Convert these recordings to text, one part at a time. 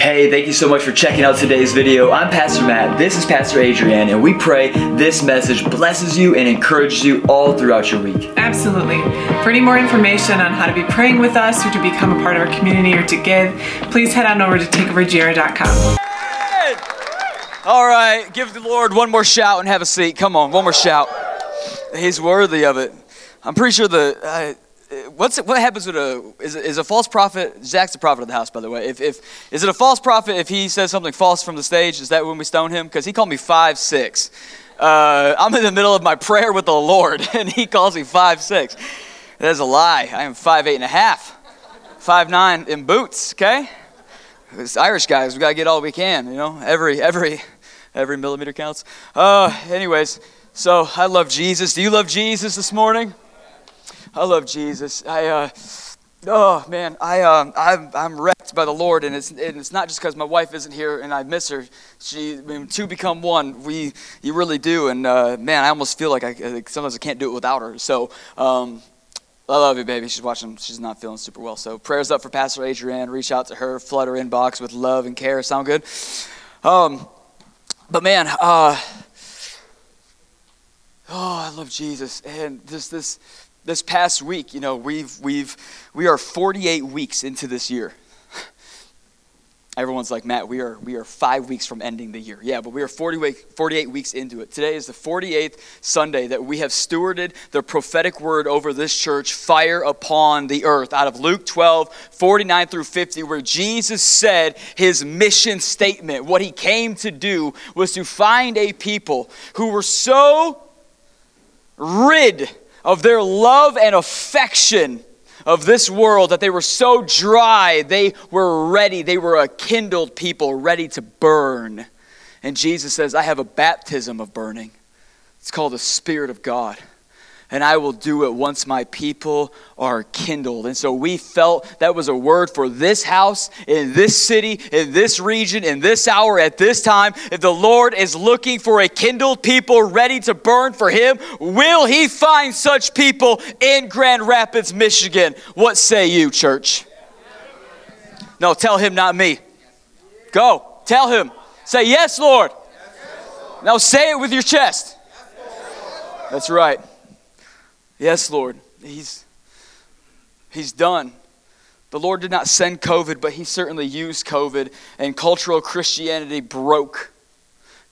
Hey, thank you so much for checking out today's video. I'm Pastor Matt, this is Pastor Adrian, and we pray this message blesses you and encourages you all throughout your week. Absolutely. For any more information on how to be praying with us or to become a part of our community or to give, please head on over to takeovergr.com. All right, give the Lord one more shout and have a seat. Come on, one more shout. He's worthy of it. I'm pretty sure the. Uh, what's it, what happens with a is, is a false prophet? Zach's the prophet of the house, by the way. If, if is it a false prophet if he says something false from the stage? Is that when we stone him? Because he called me five six. Uh, I'm in the middle of my prayer with the Lord, and he calls me five six. That's a lie. I am five eight and a half, five nine in boots. Okay, it's Irish guys. We gotta get all we can. You know, every every every millimeter counts. Uh, anyways, so I love Jesus. Do you love Jesus this morning? I love Jesus. I, uh, oh man, I, um, I'm, I'm wrecked by the Lord, and it's, and it's not just because my wife isn't here and I miss her. She, I mean, two become one. We, you really do, and uh, man, I almost feel like I, sometimes I can't do it without her. So. Um, I love you, baby. She's watching. She's not feeling super well. So prayers up for Pastor Adrienne. Reach out to her. Flood her inbox with love and care. Sound good? Um, but man, uh, oh, I love Jesus, and this this this past week, you know, we've, we've, we are 48 weeks into this year. Everyone's like, Matt, we are, we are five weeks from ending the year. Yeah, but we are 40 week, 48 weeks into it. Today is the 48th Sunday that we have stewarded the prophetic word over this church, fire upon the earth, out of Luke 12, 49 through 50, where Jesus said his mission statement. What he came to do was to find a people who were so rid of their love and affection of this world that they were so dry, they were ready. They were a kindled people ready to burn. And Jesus says, I have a baptism of burning. It's called the Spirit of God and I will do it once my people are kindled. And so we felt that was a word for this house, in this city, in this region, in this hour, at this time. If the Lord is looking for a kindled people ready to burn for Him, will He find such people in Grand Rapids, Michigan? What say you, church? No, tell Him, not me. Go, tell Him. Say, Yes, Lord. Now say it with your chest. That's right. Yes, Lord. He's, he's done. The Lord did not send COVID, but He certainly used COVID, and cultural Christianity broke.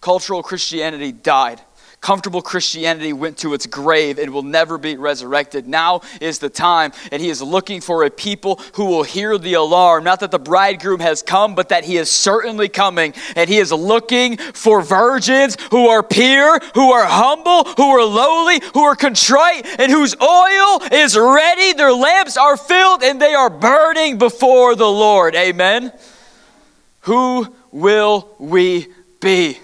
Cultural Christianity died. Comfortable Christianity went to its grave and will never be resurrected. Now is the time, and he is looking for a people who will hear the alarm. Not that the bridegroom has come, but that he is certainly coming. And he is looking for virgins who are pure, who are humble, who are lowly, who are contrite, and whose oil is ready. Their lamps are filled, and they are burning before the Lord. Amen. Who will we be?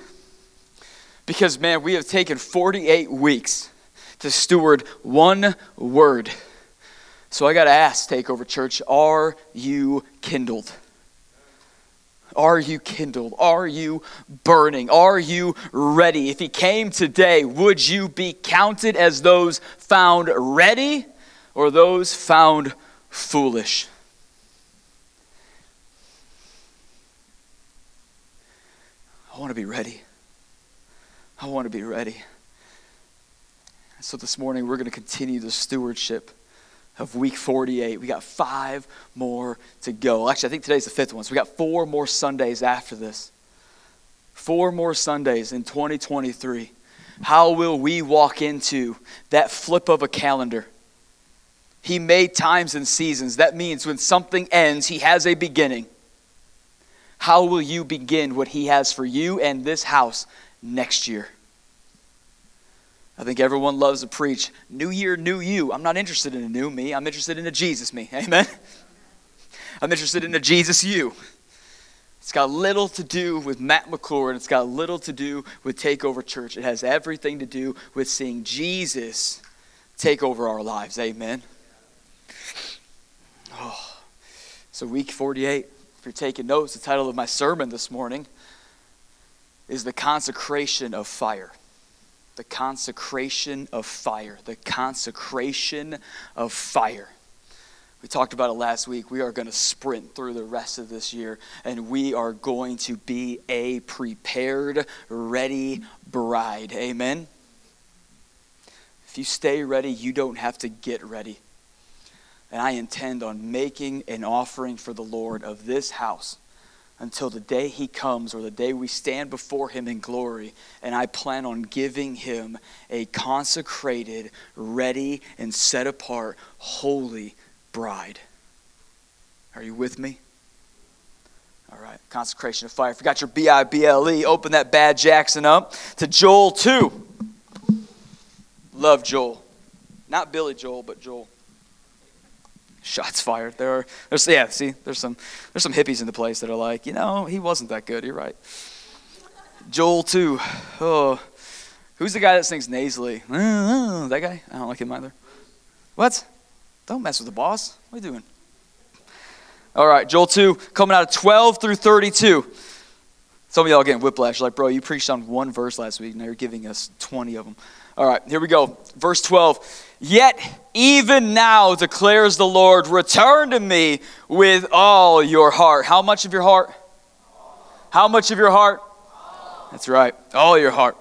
Because, man, we have taken 48 weeks to steward one word. So I got to ask, Takeover Church, are you kindled? Are you kindled? Are you burning? Are you ready? If he came today, would you be counted as those found ready or those found foolish? I want to be ready. I want to be ready. So this morning we're going to continue the stewardship of week 48. We got five more to go. Actually, I think today's the fifth one. So we got four more Sundays after this. Four more Sundays in 2023. How will we walk into that flip of a calendar? He made times and seasons. That means when something ends, he has a beginning. How will you begin what he has for you and this house next year. I think everyone loves to preach, New Year, New You. I'm not interested in a new me. I'm interested in a Jesus me. Amen? I'm interested in a Jesus you. It's got little to do with Matt McClure, and it's got little to do with Takeover Church. It has everything to do with seeing Jesus take over our lives. Amen? Oh. So, week 48, if you're taking notes, the title of my sermon this morning is the consecration of fire. The consecration of fire. The consecration of fire. We talked about it last week. We are going to sprint through the rest of this year, and we are going to be a prepared, ready bride. Amen? If you stay ready, you don't have to get ready. And I intend on making an offering for the Lord of this house until the day he comes or the day we stand before him in glory. And I plan on giving him a consecrated, ready, and set apart, holy bride. Are you with me? All right, consecration of fire. If you got your B I B L E, open that bad Jackson up to Joel 2. Love Joel. Not Billy Joel, but Joel. Shots fired. There are, there's, yeah, see, there's some, there's some hippies in the place that are like, you know, he wasn't that good. You're right. Joel 2. Oh, who's the guy that sings nasally? That guy? I don't like him either. What? Don't mess with the boss. What are you doing? All right, Joel 2, coming out of 12 through 32. Some of y'all getting whiplash, like, bro, you preached on one verse last week, now you're giving us 20 of them. All right, here we go. Verse 12. Yet even now declares the Lord, return to me with all your heart. How much of your heart? How much of your heart? That's right, all your heart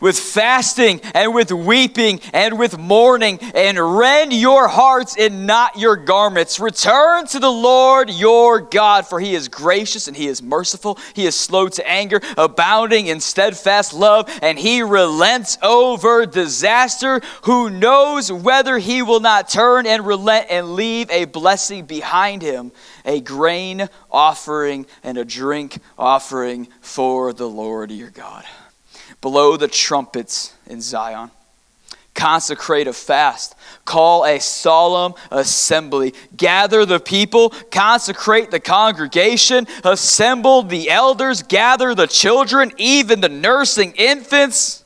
with fasting and with weeping and with mourning, and rend your hearts and not your garments. Return to the Lord your God, for he is gracious and he is merciful. He is slow to anger, abounding in steadfast love, and he relents over disaster. Who knows whether he will not turn and relent and leave a blessing behind him, a grain offering and a drink offering for the Lord your God blow the trumpets in Zion. Consecrate a fast. Call a solemn assembly. Gather the people. Consecrate the congregation. Assemble the elders. Gather the children, even the nursing infants.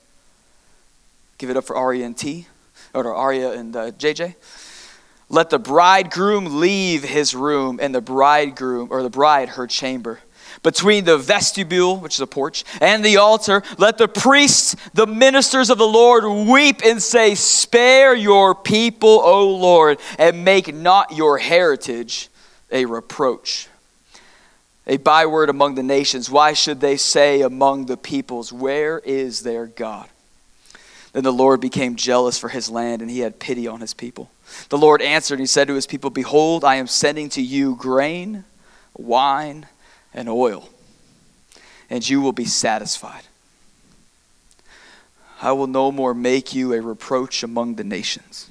Give it up for Aria and T, or Aria and uh, JJ. Let the bridegroom leave his room, and the bridegroom, or the bride, her chamber between the vestibule, which is a porch, and the altar, let the priests, the ministers of the Lord, weep and say, Spare your people, O Lord, and make not your heritage a reproach. A byword among the nations. Why should they say among the peoples, Where is their God? Then the Lord became jealous for his land, and he had pity on his people. The Lord answered, and he said to his people, Behold, I am sending to you grain, wine, and oil, and you will be satisfied. I will no more make you a reproach among the nations.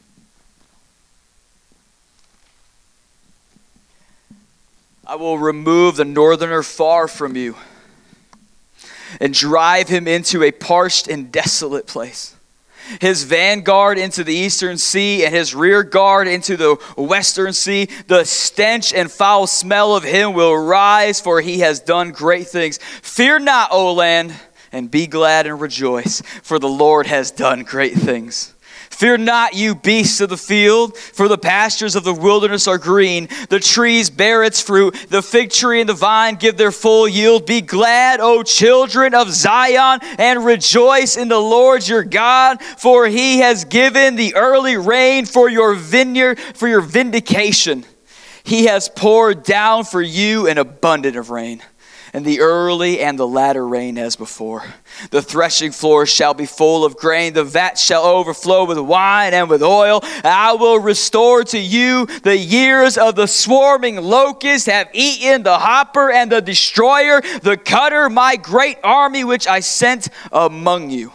I will remove the northerner far from you and drive him into a parched and desolate place his vanguard into the eastern sea and his rear guard into the western sea. The stench and foul smell of him will rise, for he has done great things. Fear not, O land, and be glad and rejoice, for the Lord has done great things. Fear not, you beasts of the field, for the pastures of the wilderness are green. The trees bear its fruit. The fig tree and the vine give their full yield. Be glad, O children of Zion, and rejoice in the Lord your God, for he has given the early rain for your vineyard, for your vindication. He has poured down for you an abundance of rain and the early and the latter rain as before. The threshing floor shall be full of grain, the vat shall overflow with wine and with oil. I will restore to you the years of the swarming locust have eaten the hopper and the destroyer, the cutter, my great army which I sent among you.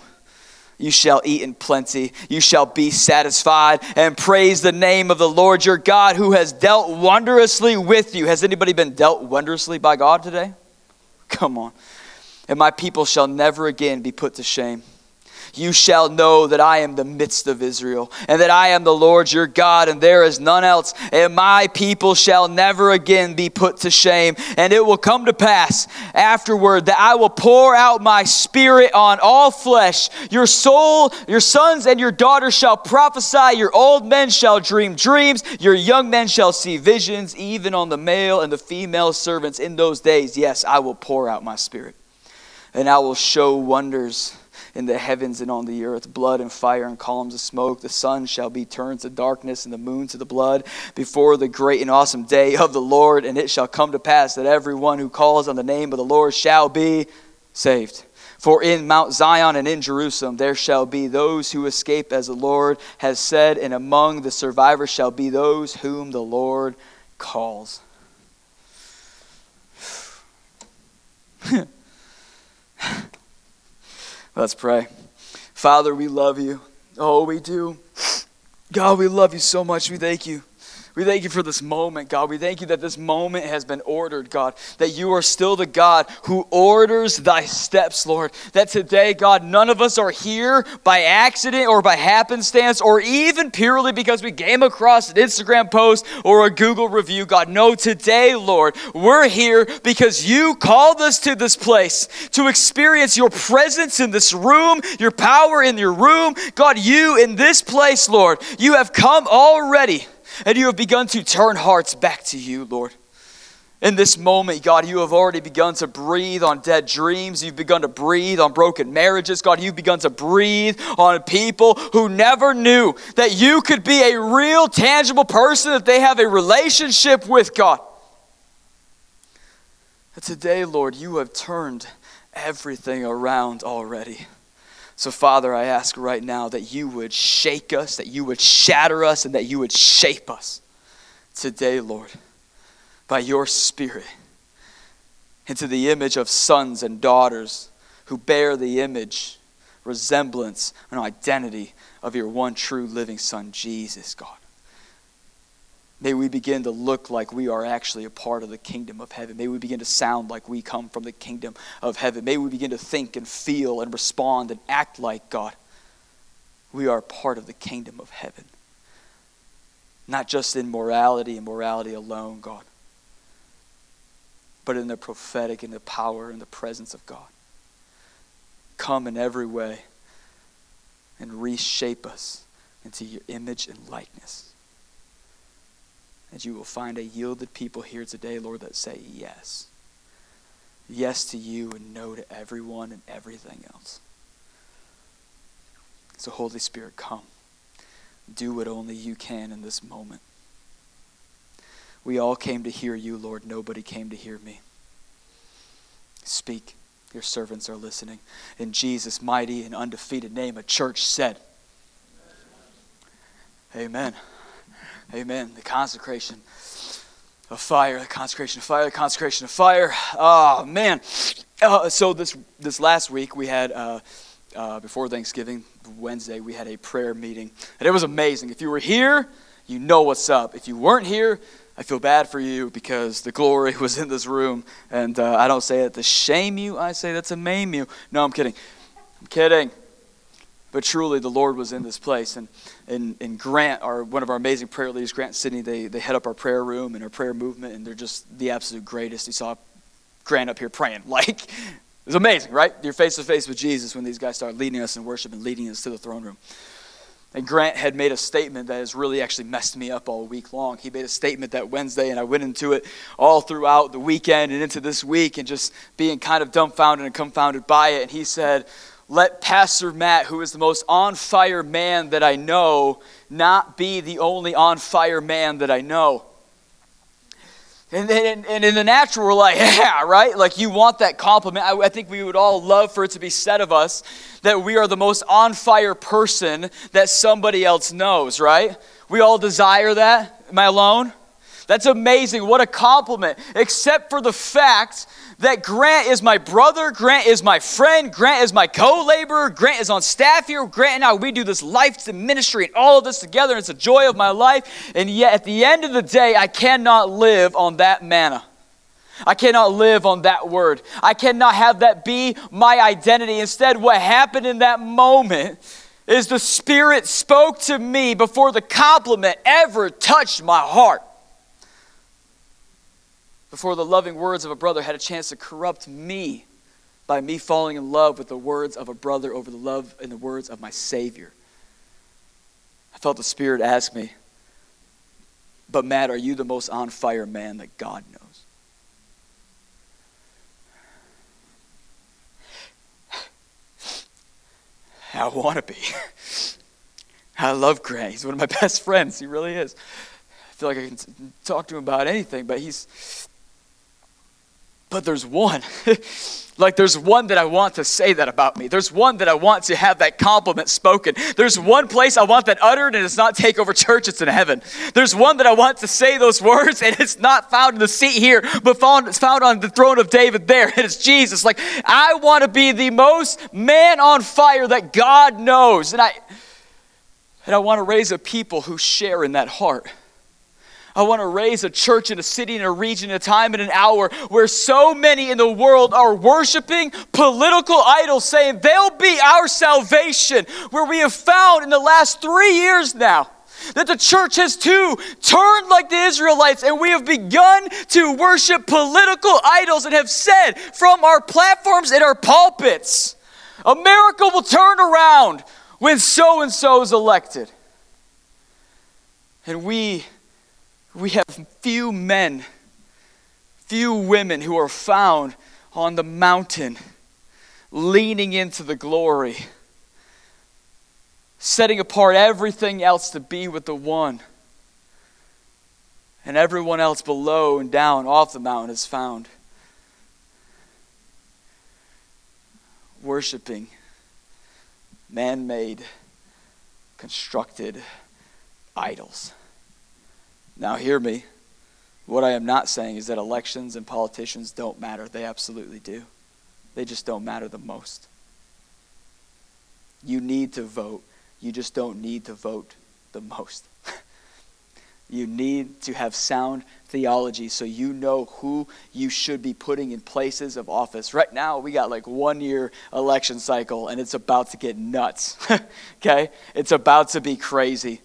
You shall eat in plenty. You shall be satisfied and praise the name of the Lord your God who has dealt wondrously with you. Has anybody been dealt wondrously by God today? Come on. And my people shall never again be put to shame. You shall know that I am the midst of Israel, and that I am the Lord your God, and there is none else. And my people shall never again be put to shame. And it will come to pass afterward that I will pour out my spirit on all flesh. Your soul, your sons and your daughters shall prophesy, your old men shall dream dreams, your young men shall see visions, even on the male and the female servants in those days. Yes, I will pour out my spirit, and I will show wonders in the heavens and on the earth, blood and fire and columns of smoke. The sun shall be turned to darkness and the moon to the blood before the great and awesome day of the Lord. And it shall come to pass that everyone who calls on the name of the Lord shall be saved. For in Mount Zion and in Jerusalem there shall be those who escape, as the Lord has said, and among the survivors shall be those whom the Lord calls. Let's pray. Father, we love you. Oh, we do. God, we love you so much. We thank you. We thank you for this moment, God. We thank you that this moment has been ordered, God. That you are still the God who orders thy steps, Lord. That today, God, none of us are here by accident or by happenstance or even purely because we came across an Instagram post or a Google review, God. No, today, Lord, we're here because you called us to this place to experience your presence in this room, your power in your room. God, you in this place, Lord, you have come already and you have begun to turn hearts back to you, Lord. In this moment, God, you have already begun to breathe on dead dreams. You've begun to breathe on broken marriages. God, you've begun to breathe on people who never knew that you could be a real, tangible person, that they have a relationship with God. But today, Lord, you have turned everything around already. So, Father, I ask right now that you would shake us, that you would shatter us, and that you would shape us today, Lord, by your Spirit into the image of sons and daughters who bear the image, resemblance, and identity of your one true living Son, Jesus, God. May we begin to look like we are actually a part of the kingdom of heaven. May we begin to sound like we come from the kingdom of heaven. May we begin to think and feel and respond and act like God. We are part of the kingdom of heaven. Not just in morality and morality alone, God, but in the prophetic and the power and the presence of God. Come in every way and reshape us into your image and likeness that you will find a yielded people here today, Lord, that say yes. Yes to you and no to everyone and everything else. So, Holy Spirit, come. Do what only you can in this moment. We all came to hear you, Lord. Nobody came to hear me. Speak. Your servants are listening. In Jesus' mighty and undefeated name, a church said, Amen. Amen. The consecration of fire, the consecration of fire, the consecration of fire. Oh, man. Uh, so this, this last week we had, uh, uh, before Thanksgiving, Wednesday, we had a prayer meeting. And it was amazing. If you were here, you know what's up. If you weren't here, I feel bad for you because the glory was in this room. And uh, I don't say that to shame you, I say that to maim you. No, I'm kidding. I'm kidding. But truly, the Lord was in this place. And, and, and Grant, our, one of our amazing prayer leaders, Grant Sydney, they, they head up our prayer room and our prayer movement, and they're just the absolute greatest. You saw Grant up here praying. Like, it's amazing, right? You're face to face with Jesus when these guys start leading us in worship and leading us to the throne room. And Grant had made a statement that has really actually messed me up all week long. He made a statement that Wednesday, and I went into it all throughout the weekend and into this week, and just being kind of dumbfounded and confounded by it. And he said, let Pastor Matt, who is the most on fire man that I know, not be the only on fire man that I know. And, and, and in the natural, we're like, yeah, right? Like you want that compliment. I, I think we would all love for it to be said of us that we are the most on fire person that somebody else knows, right? We all desire that. Am I alone? That's amazing. What a compliment. Except for the fact that Grant is my brother, Grant is my friend, Grant is my co laborer, Grant is on staff here. Grant and I, we do this life to ministry and all of this together. And it's a joy of my life. And yet, at the end of the day, I cannot live on that manna. I cannot live on that word. I cannot have that be my identity. Instead, what happened in that moment is the Spirit spoke to me before the compliment ever touched my heart before the loving words of a brother had a chance to corrupt me by me falling in love with the words of a brother over the love and the words of my Savior. I felt the Spirit ask me, But Matt, are you the most on fire man that God knows? I want to be. I love Grant. He's one of my best friends. He really is. I feel like I can talk to him about anything, but he's. But there's one. like, there's one that I want to say that about me. There's one that I want to have that compliment spoken. There's one place I want that uttered, and it's not Takeover Church, it's in heaven. There's one that I want to say those words, and it's not found in the seat here, but found, it's found on the throne of David there, and it's Jesus. Like, I want to be the most man on fire that God knows. And I. And I want to raise a people who share in that heart. I want to raise a church in a city, in a region, in a time, in an hour where so many in the world are worshiping political idols, saying they'll be our salvation. Where we have found in the last three years now that the church has too turned like the Israelites, and we have begun to worship political idols and have said from our platforms and our pulpits, America will turn around when so and so is elected. And we we have few men, few women who are found on the mountain, leaning into the glory, setting apart everything else to be with the one. And everyone else below and down off the mountain is found. Worshipping man made, constructed idols. Now, hear me. What I am not saying is that elections and politicians don't matter. They absolutely do. They just don't matter the most. You need to vote. You just don't need to vote the most. you need to have sound theology so you know who you should be putting in places of office. Right now, we got like one year election cycle and it's about to get nuts. okay? It's about to be crazy.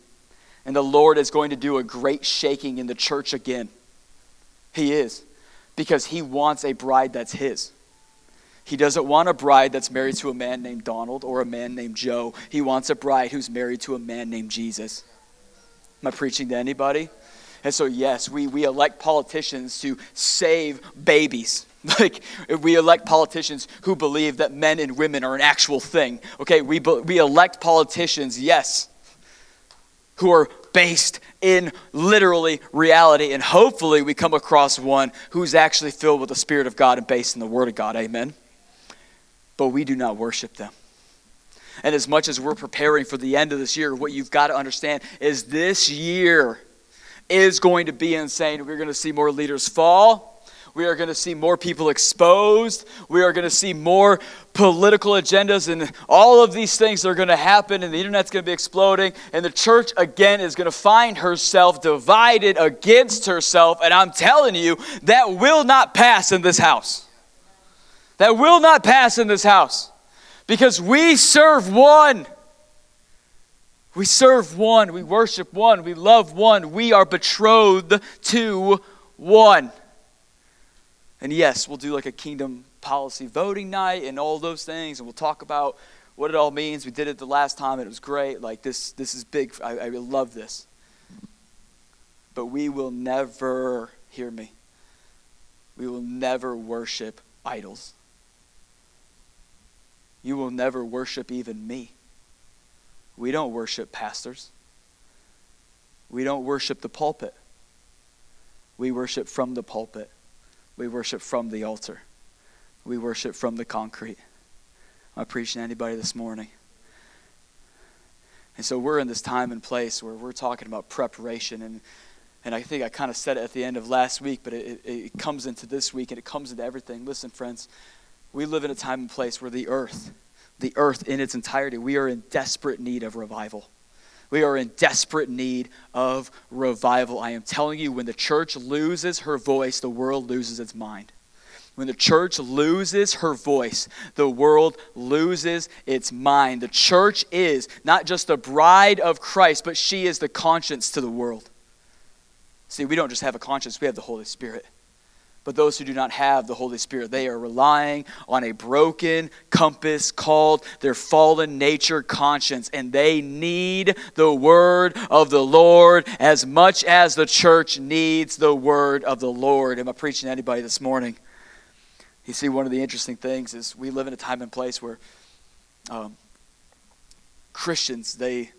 And the Lord is going to do a great shaking in the church again. He is. Because he wants a bride that's his. He doesn't want a bride that's married to a man named Donald or a man named Joe. He wants a bride who's married to a man named Jesus. Am I preaching to anybody? And so, yes, we, we elect politicians to save babies. Like, we elect politicians who believe that men and women are an actual thing. Okay, we, we elect politicians, yes, who are based in literally reality. And hopefully, we come across one who's actually filled with the Spirit of God and based in the Word of God. Amen. But we do not worship them. And as much as we're preparing for the end of this year, what you've got to understand is this year is going to be insane. We're going to see more leaders fall. We are going to see more people exposed. We are going to see more political agendas, and all of these things are going to happen, and the internet's going to be exploding. And the church, again, is going to find herself divided against herself. And I'm telling you, that will not pass in this house. That will not pass in this house because we serve one. We serve one. We worship one. We love one. We are betrothed to one. And yes, we'll do like a kingdom policy voting night and all those things, and we'll talk about what it all means. We did it the last time, and it was great. Like this, this is big. I, I love this. But we will never, hear me, we will never worship idols. You will never worship even me. We don't worship pastors. We don't worship the pulpit. We worship from the pulpit. We worship from the altar. We worship from the concrete. Am I preaching to anybody this morning? And so we're in this time and place where we're talking about preparation. And, and I think I kind of said it at the end of last week, but it, it, it comes into this week and it comes into everything. Listen, friends, we live in a time and place where the earth, the earth in its entirety, we are in desperate need of revival. We are in desperate need of revival. I am telling you, when the church loses her voice, the world loses its mind. When the church loses her voice, the world loses its mind. The church is not just the bride of Christ, but she is the conscience to the world. See, we don't just have a conscience, we have the Holy Spirit. But those who do not have the Holy Spirit, they are relying on a broken compass called their fallen nature conscience. And they need the word of the Lord as much as the church needs the word of the Lord. Am I preaching to anybody this morning? You see, one of the interesting things is we live in a time and place where um, Christians, they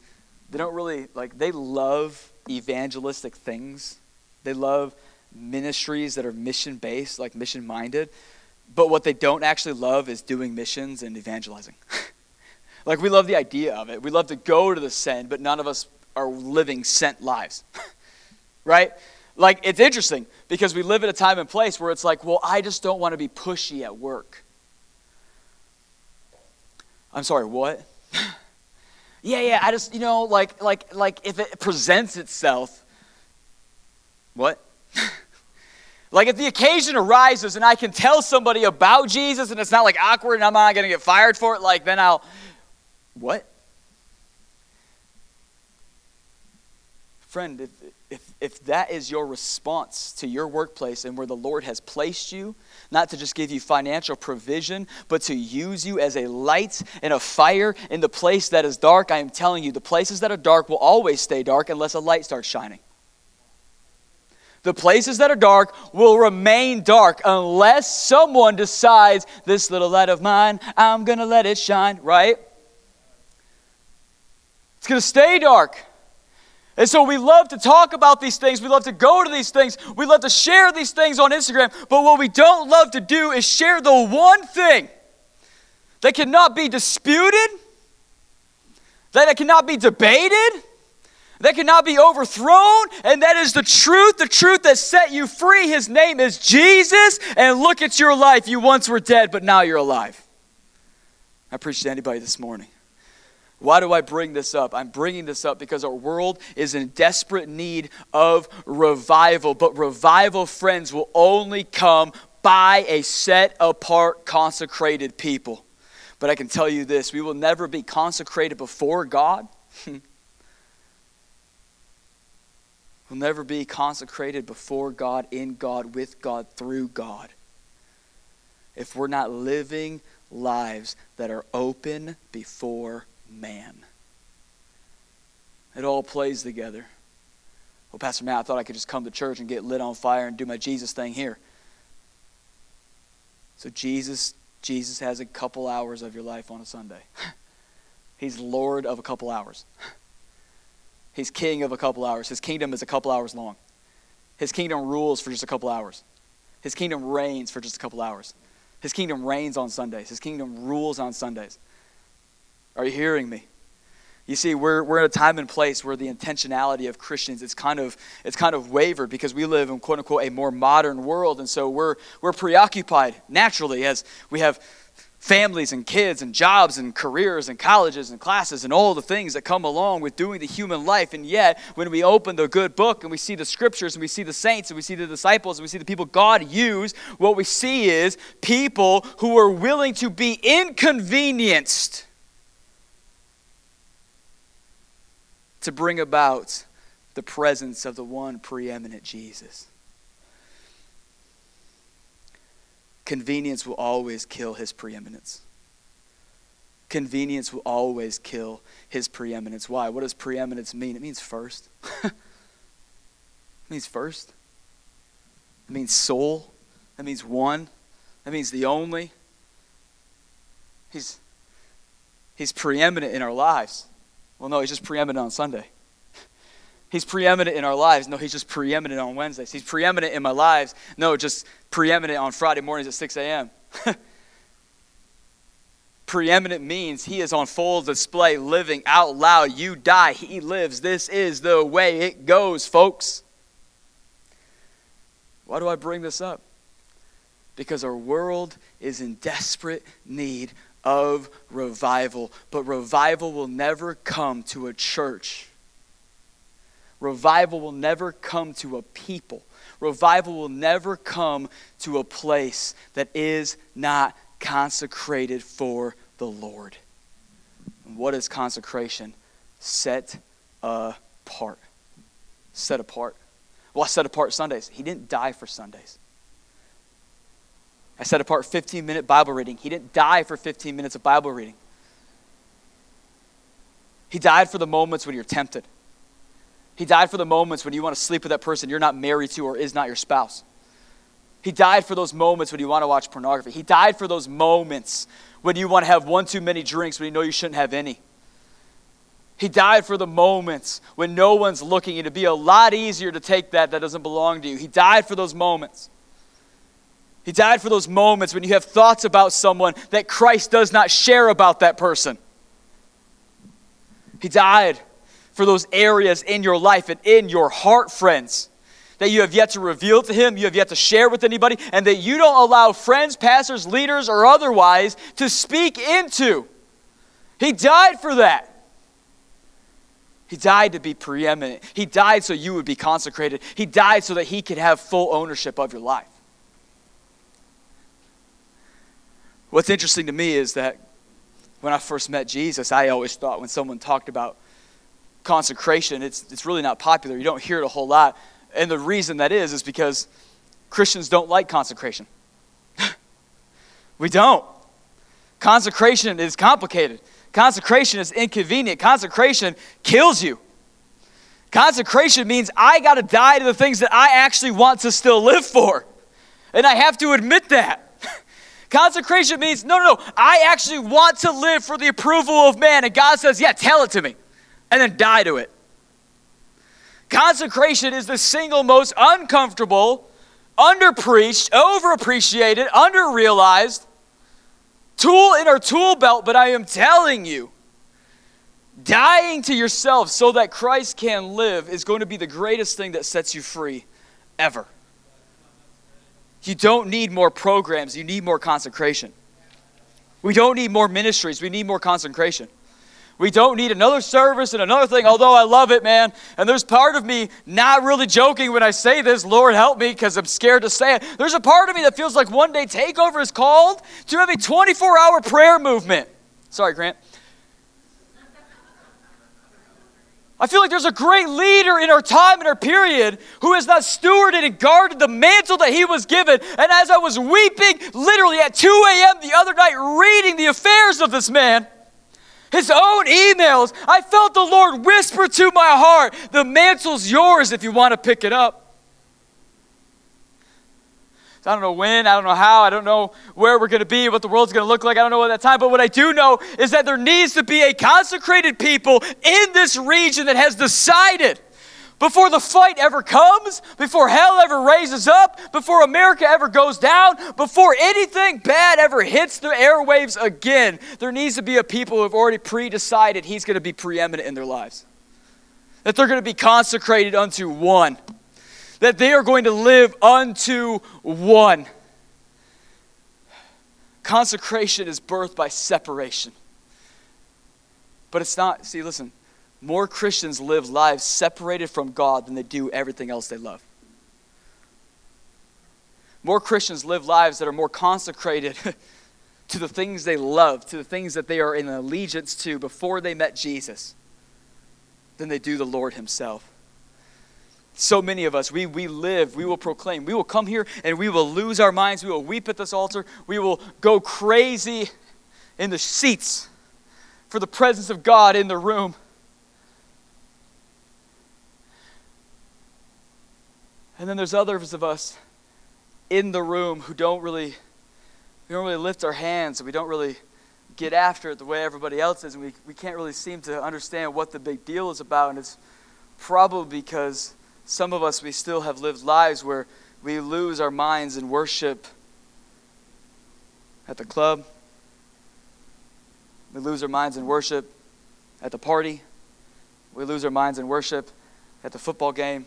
they don't really like they love evangelistic things. They love ministries that are mission based, like mission minded. But what they don't actually love is doing missions and evangelizing. like we love the idea of it. We love to go to the send, but none of us are living sent lives. right? Like it's interesting because we live at a time and place where it's like, well, I just don't want to be pushy at work. I'm sorry, what? yeah, yeah, I just, you know, like like like if it presents itself, what? like if the occasion arises and I can tell somebody about Jesus and it's not like awkward and I'm not going to get fired for it, like then I'll what? Friend, if, if, if that is your response to your workplace and where the Lord has placed you, not to just give you financial provision, but to use you as a light and a fire in the place that is dark, I am telling you, the places that are dark will always stay dark unless a light starts shining. The places that are dark will remain dark unless someone decides, this little light of mine, I'm going to let it shine, right? It's going to stay dark. And so we love to talk about these things. We love to go to these things. We love to share these things on Instagram. But what we don't love to do is share the one thing that cannot be disputed, that cannot be debated, that cannot be overthrown, and that is the truth, the truth that set you free. His name is Jesus. And look at your life. You once were dead, but now you're alive. I preached to anybody this morning. Why do I bring this up? I'm bringing this up because our world is in desperate need of revival. But revival, friends, will only come by a set apart, consecrated people. But I can tell you this we will never be consecrated before God. we'll never be consecrated before God, in God, with God, through God. If we're not living lives that are open before man. It all plays together. Well, Pastor Matt, I thought I could just come to church and get lit on fire and do my Jesus thing here. So Jesus, Jesus has a couple hours of your life on a Sunday. He's Lord of a couple hours. He's king of a couple hours. His kingdom is a couple hours long. His kingdom rules for just a couple hours. His kingdom reigns for just a couple hours. His kingdom reigns on Sundays. His kingdom rules on Sundays. Are you hearing me? You see, we're, we're in a time and place where the intentionality of Christians it's kind of it's kind of wavered because we live in quote unquote a more modern world, and so we're we're preoccupied naturally as we have families and kids and jobs and careers and colleges and classes and all the things that come along with doing the human life. And yet, when we open the good book and we see the scriptures and we see the saints and we see the disciples and we see the people God used, what we see is people who are willing to be inconvenienced to bring about the presence of the one preeminent Jesus. Convenience will always kill his preeminence. Convenience will always kill his preeminence. Why? What does preeminence mean? It means first. it means first. It means sole. It means one. That means the only. He's, he's preeminent in our lives. Well, no, he's just preeminent on Sunday. He's preeminent in our lives. No, he's just preeminent on Wednesdays. He's preeminent in my lives. No, just preeminent on Friday mornings at 6 a.m. preeminent means he is on full display, living out loud. You die, he lives. This is the way it goes, folks. Why do I bring this up? Because our world is in desperate need of revival. But revival will never come to a church. Revival will never come to a people. Revival will never come to a place that is not consecrated for the Lord. And what is consecration? Set apart. Set apart. Well, I set apart Sundays. He didn't die for Sundays. I set apart 15 minute Bible reading. He didn't die for 15 minutes of Bible reading. He died for the moments when you're tempted. He died for the moments when you want to sleep with that person you're not married to or is not your spouse. He died for those moments when you want to watch pornography. He died for those moments when you want to have one too many drinks when you know you shouldn't have any. He died for the moments when no one's looking. It'd be a lot easier to take that that doesn't belong to you. He died for those moments. He died for those moments when you have thoughts about someone that Christ does not share about that person. He died for those areas in your life and in your heart, friends, that you have yet to reveal to Him, you have yet to share with anybody, and that you don't allow friends, pastors, leaders, or otherwise to speak into. He died for that. He died to be preeminent. He died so you would be consecrated. He died so that He could have full ownership of your life. What's interesting to me is that when I first met Jesus, I always thought when someone talked about consecration, it's, it's really not popular. You don't hear it a whole lot. And the reason that is, is because Christians don't like consecration. we don't. Consecration is complicated. Consecration is inconvenient. Consecration kills you. Consecration means I got to die to the things that I actually want to still live for. And I have to admit that. Consecration means no, no, no. I actually want to live for the approval of man. And God says, yeah, tell it to me. And then die to it. Consecration is the single most uncomfortable, underpreached, overappreciated, underrealized tool in our tool belt, but I am telling you, dying to yourself so that Christ can live is going to be the greatest thing that sets you free ever. You don't need more programs, you need more consecration. We don't need more ministries, we need more consecration. We don't need another service and another thing, although I love it, man. And there's part of me not really joking when I say this, Lord help me, because I'm scared to say it. There's a part of me that feels like one day takeover is called to have a 24 hour prayer movement. Sorry, Grant. I feel like there's a great leader in our time and our period who has not stewarded and guarded the mantle that he was given. And as I was weeping literally at 2 a.m. the other night, reading the affairs of this man, his own emails. I felt the Lord whisper to my heart, The mantle's yours if you want to pick it up. I don't know when, I don't know how, I don't know where we're going to be, what the world's going to look like, I don't know at that time. But what I do know is that there needs to be a consecrated people in this region that has decided before the fight ever comes, before hell ever raises up, before America ever goes down, before anything bad ever hits the airwaves again, there needs to be a people who have already pre decided He's going to be preeminent in their lives. That they're going to be consecrated unto one. That they are going to live unto one. Consecration is birthed by separation. But it's not, see, listen, more Christians live lives separated from God than they do everything else they love. More Christians live lives that are more consecrated to the things they love, to the things that they are in allegiance to before they met Jesus, than they do the Lord Himself. So many of us, we, we live, we will proclaim, we will come here and we will lose our minds, we will weep at this altar, we will go crazy in the seats for the presence of God in the room. And then there's others of us in the room who don't really we don't really lift our hands and we don't really get after it the way everybody else is. And we, we can't really seem to understand what the big deal is about. And it's probably because some of us we still have lived lives where we lose our minds in worship at the club. We lose our minds in worship at the party. We lose our minds in worship at the football game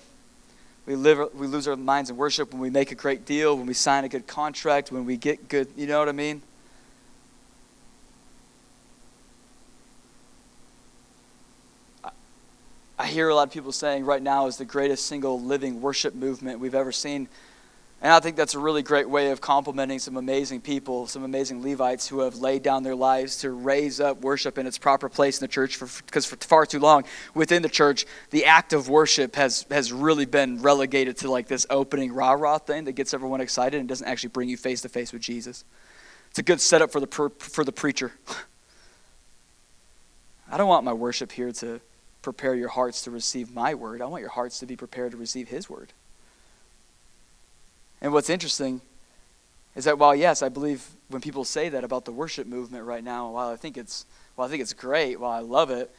we, live, we lose our minds in worship when we make a great deal, when we sign a good contract, when we get good, you know what I mean? I hear a lot of people saying right now is the greatest single living worship movement we've ever seen. And I think that's a really great way of complimenting some amazing people, some amazing Levites who have laid down their lives to raise up worship in its proper place in the church. Because for, for far too long within the church, the act of worship has, has really been relegated to like this opening rah rah thing that gets everyone excited and doesn't actually bring you face to face with Jesus. It's a good setup for the, for the preacher. I don't want my worship here to prepare your hearts to receive my word. I want your hearts to be prepared to receive his word. And what's interesting is that while yes, I believe when people say that about the worship movement right now, while I think it's while I think it's great, while I love it,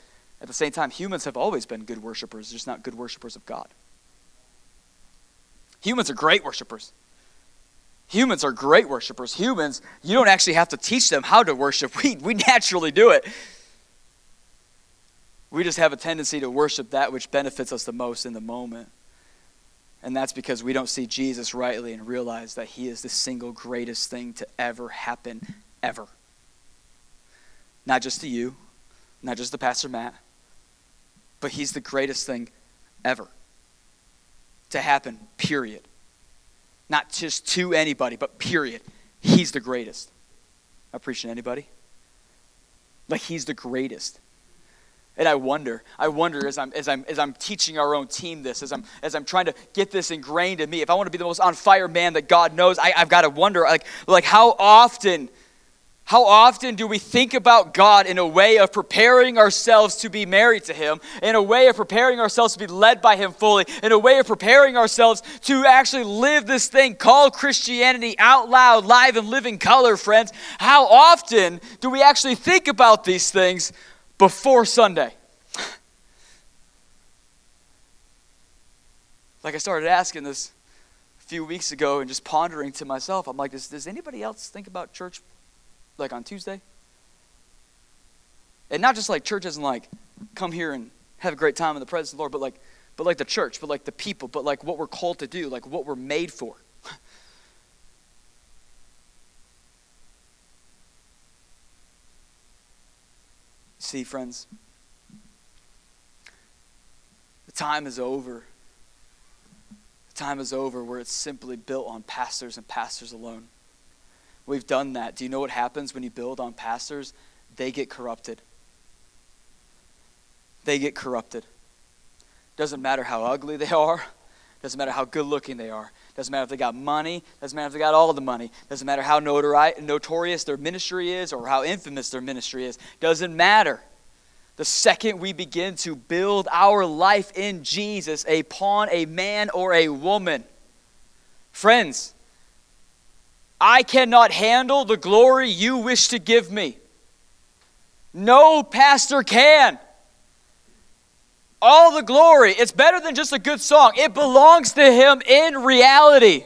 At the same time, humans have always been good worshipers, just not good worshipers of God. Humans are great worshipers. Humans are great worshipers. Humans, you don't actually have to teach them how to worship. We, we naturally do it. We just have a tendency to worship that which benefits us the most in the moment. And that's because we don't see Jesus rightly and realize that he is the single greatest thing to ever happen, ever. Not just to you, not just to Pastor Matt, but he's the greatest thing ever to happen, period. Not just to anybody, but period. He's the greatest. I preaching anybody? Like he's the greatest. And I wonder, I wonder as I'm, as, I'm, as I'm teaching our own team this, as I'm, as I'm trying to get this ingrained in me, if I want to be the most on fire man that God knows, I, I've got to wonder, like, like how often how often do we think about God in a way of preparing ourselves to be married to Him, in a way of preparing ourselves to be led by Him fully, in a way of preparing ourselves to actually live this thing called Christianity out loud, live, and living color, friends? How often do we actually think about these things before Sunday? Like I started asking this a few weeks ago and just pondering to myself, I'm like, does, does anybody else think about church like on Tuesday. And not just like church isn't like come here and have a great time in the presence of the Lord, but like but like the church, but like the people, but like what we're called to do, like what we're made for. See, friends, the time is over. The time is over where it's simply built on pastors and pastors alone. We've done that. Do you know what happens when you build on pastors? They get corrupted. They get corrupted. Doesn't matter how ugly they are. Doesn't matter how good looking they are. Doesn't matter if they got money. Doesn't matter if they got all the money. Doesn't matter how notori- notorious their ministry is or how infamous their ministry is. Doesn't matter. The second we begin to build our life in Jesus upon a man or a woman, friends, I cannot handle the glory you wish to give me. No pastor can. All the glory, it's better than just a good song. It belongs to him in reality.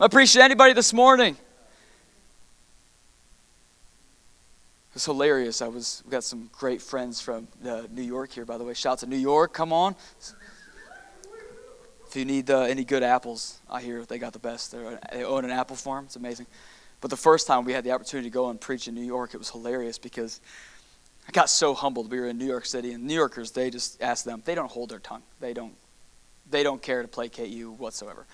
I appreciate anybody this morning. It's hilarious. I was we got some great friends from uh, New York here, by the way. Shout out to New York. Come on. If you need uh, any good apples, I hear they got the best. They're, they own an apple farm. It's amazing. But the first time we had the opportunity to go and preach in New York, it was hilarious because I got so humbled. We were in New York City, and New Yorkers, they just ask them. They don't hold their tongue. They don't. They don't care to placate you whatsoever.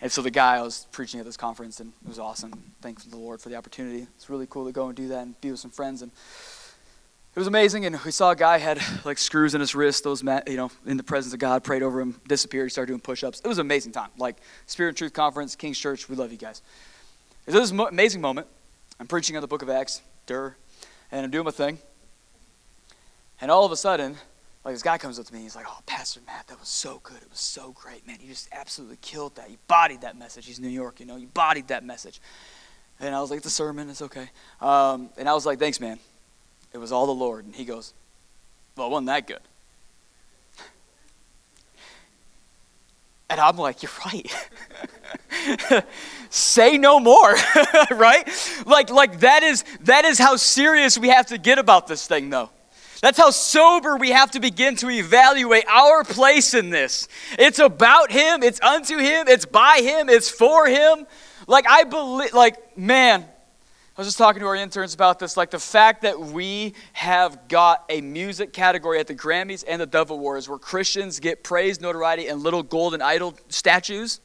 And so the guy I was preaching at this conference, and it was awesome. Thanks to the Lord for the opportunity. It's really cool to go and do that and be with some friends. And it was amazing, and we saw a guy had like screws in his wrist. Those, met, you know, in the presence of God, prayed over him, disappeared. He started doing push-ups. It was an amazing time. Like Spirit and Truth Conference, King's Church. We love you guys. It was this amazing moment. I'm preaching on the Book of Acts, Dur, and I'm doing my thing. And all of a sudden, like this guy comes up to me. He's like, "Oh, Pastor Matt, that was so good. It was so great, man. You just absolutely killed that. You bodied that message. He's New York, you know. You bodied that message." And I was like, "The sermon, it's okay." Um, and I was like, "Thanks, man." It was all the Lord. And he goes, Well, it wasn't that good. And I'm like, You're right. Say no more, right? Like, like that is that is how serious we have to get about this thing, though. That's how sober we have to begin to evaluate our place in this. It's about Him, it's unto Him, it's by Him, it's for Him. Like, I believe, like, man, I was just talking to our interns about this, like the fact that we have got a music category at the Grammys and the Dove Awards where Christians get praise, notoriety, and little golden idol statues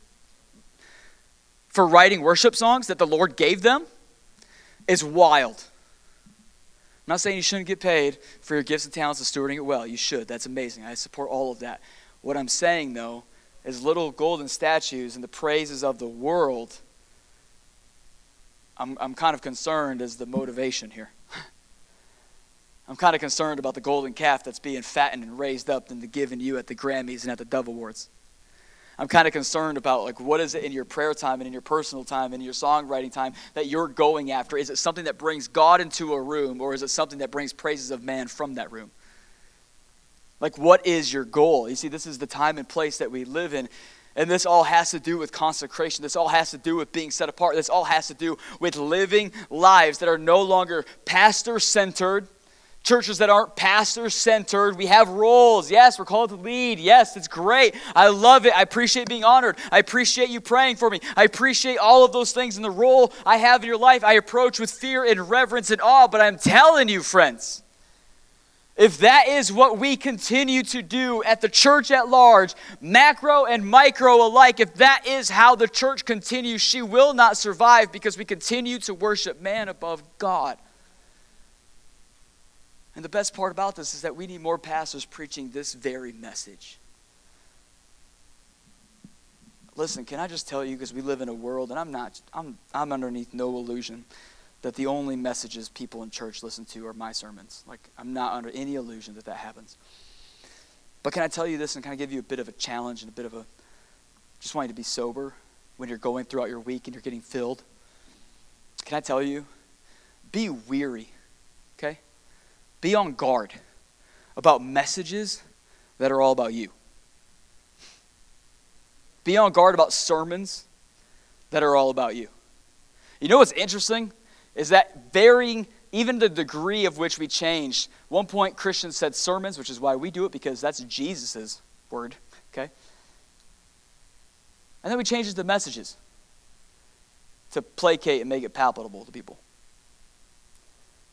for writing worship songs that the Lord gave them is wild. I'm not saying you shouldn't get paid for your gifts and talents and stewarding it well. You should. That's amazing. I support all of that. What I'm saying, though, is little golden statues and the praises of the world I'm, I'm kind of concerned as the motivation here. I'm kind of concerned about the golden calf that's being fattened and raised up and given you at the Grammys and at the Dove Awards. I'm kind of concerned about like what is it in your prayer time and in your personal time and your songwriting time that you're going after? Is it something that brings God into a room or is it something that brings praises of man from that room? Like, what is your goal? You see, this is the time and place that we live in. And this all has to do with consecration. This all has to do with being set apart. This all has to do with living lives that are no longer pastor centered, churches that aren't pastor centered. We have roles. Yes, we're called to lead. Yes, it's great. I love it. I appreciate being honored. I appreciate you praying for me. I appreciate all of those things in the role I have in your life. I approach with fear and reverence and awe. But I'm telling you, friends, if that is what we continue to do at the church at large, macro and micro alike, if that is how the church continues, she will not survive because we continue to worship man above God. And the best part about this is that we need more pastors preaching this very message. Listen, can I just tell you, because we live in a world, and I'm not, I'm, I'm underneath no illusion that the only messages people in church listen to are my sermons. Like, I'm not under any illusion that that happens. But can I tell you this and kind of give you a bit of a challenge and a bit of a, just want you to be sober when you're going throughout your week and you're getting filled? Can I tell you? Be weary? Be on guard about messages that are all about you. Be on guard about sermons that are all about you. You know what's interesting? is that varying even the degree of which we change. One point, Christians said sermons, which is why we do it because that's Jesus' word, okay? And then we changed it to messages to placate and make it palatable to people.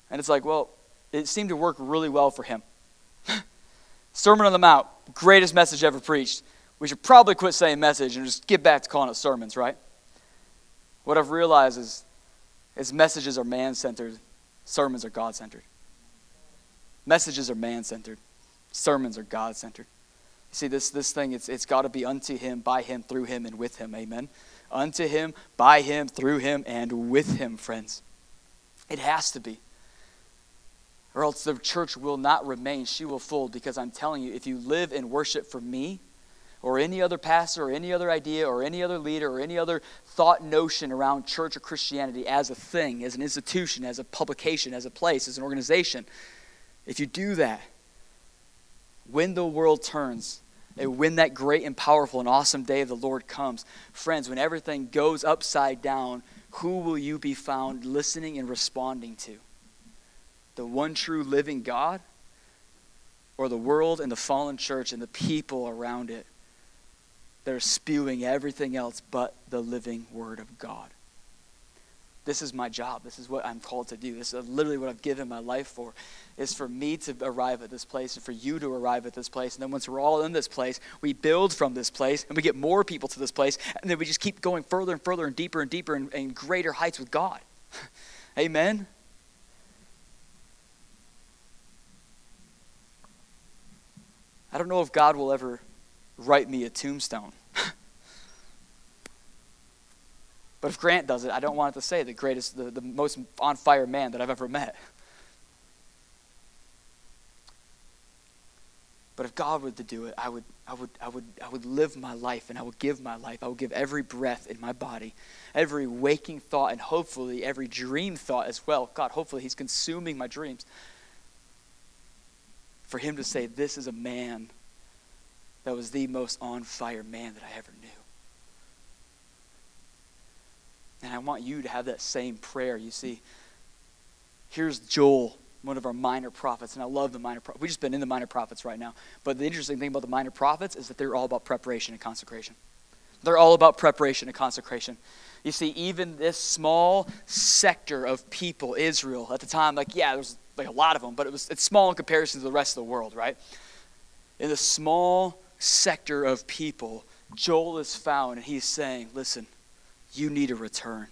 And it's like, well, it seemed to work really well for him. Sermon on the Mount, greatest message ever preached. We should probably quit saying message and just get back to calling it sermons, right? What I've realized is is messages are man centered, sermons are God centered. Messages are man centered, sermons are God centered. You see, this, this thing, it's, it's got to be unto him, by him, through him, and with him. Amen. Unto him, by him, through him, and with him, friends. It has to be. Or else the church will not remain. She will fold because I'm telling you, if you live and worship for me, or any other pastor or any other idea or any other leader or any other thought notion around church or Christianity as a thing, as an institution, as a publication, as a place, as an organization, if you do that, when the world turns, and when that great and powerful and awesome day of the Lord comes, friends, when everything goes upside down, who will you be found listening and responding to? The one true living God? Or the world and the fallen church and the people around it? that are spewing everything else but the living Word of God. This is my job. This is what I'm called to do. This is literally what I've given my life for, is for me to arrive at this place and for you to arrive at this place. And then once we're all in this place, we build from this place and we get more people to this place. And then we just keep going further and further and deeper and deeper and, and greater heights with God. Amen? I don't know if God will ever write me a tombstone. but if Grant does it, I don't want it to say the greatest, the, the most on fire man that I've ever met. But if God were to do it, I would, I would, I would, I would live my life and I would give my life. I would give every breath in my body, every waking thought, and hopefully every dream thought as well. God, hopefully He's consuming my dreams. For Him to say, This is a man that was the most on fire man that I ever knew. And I want you to have that same prayer. You see, here's Joel, one of our minor prophets, and I love the minor prophets. We've just been in the minor prophets right now. But the interesting thing about the minor prophets is that they're all about preparation and consecration. They're all about preparation and consecration. You see, even this small sector of people, Israel, at the time, like, yeah, there's like a lot of them, but it was it's small in comparison to the rest of the world, right? In the small sector of people, Joel is found and he's saying, Listen, you need to return.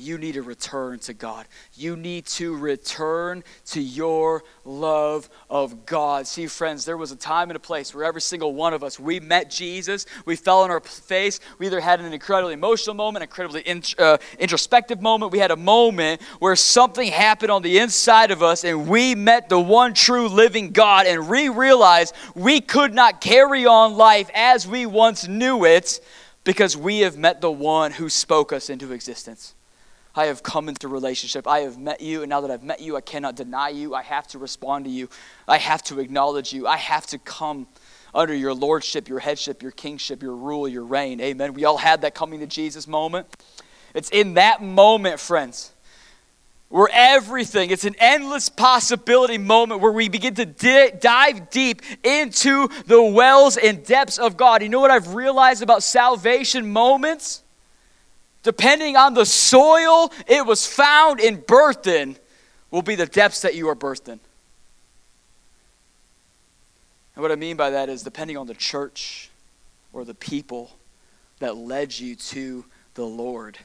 You need to return to God. You need to return to your love of God. See, friends, there was a time and a place where every single one of us, we met Jesus, we fell on our face, we either had an incredibly emotional moment, incredibly uh, introspective moment, we had a moment where something happened on the inside of us and we met the one true living God and we realized we could not carry on life as we once knew it because we have met the one who spoke us into existence. I have come into relationship. I have met you, and now that I've met you, I cannot deny you. I have to respond to you. I have to acknowledge you. I have to come under your lordship, your headship, your kingship, your rule, your reign. Amen. We all had that coming to Jesus moment. It's in that moment, friends, where everything, it's an endless possibility moment where we begin to di- dive deep into the wells and depths of God. You know what I've realized about salvation moments? Depending on the soil it was found and birthed in, will be the depths that you are birthed in. And what I mean by that is depending on the church or the people that led you to the Lord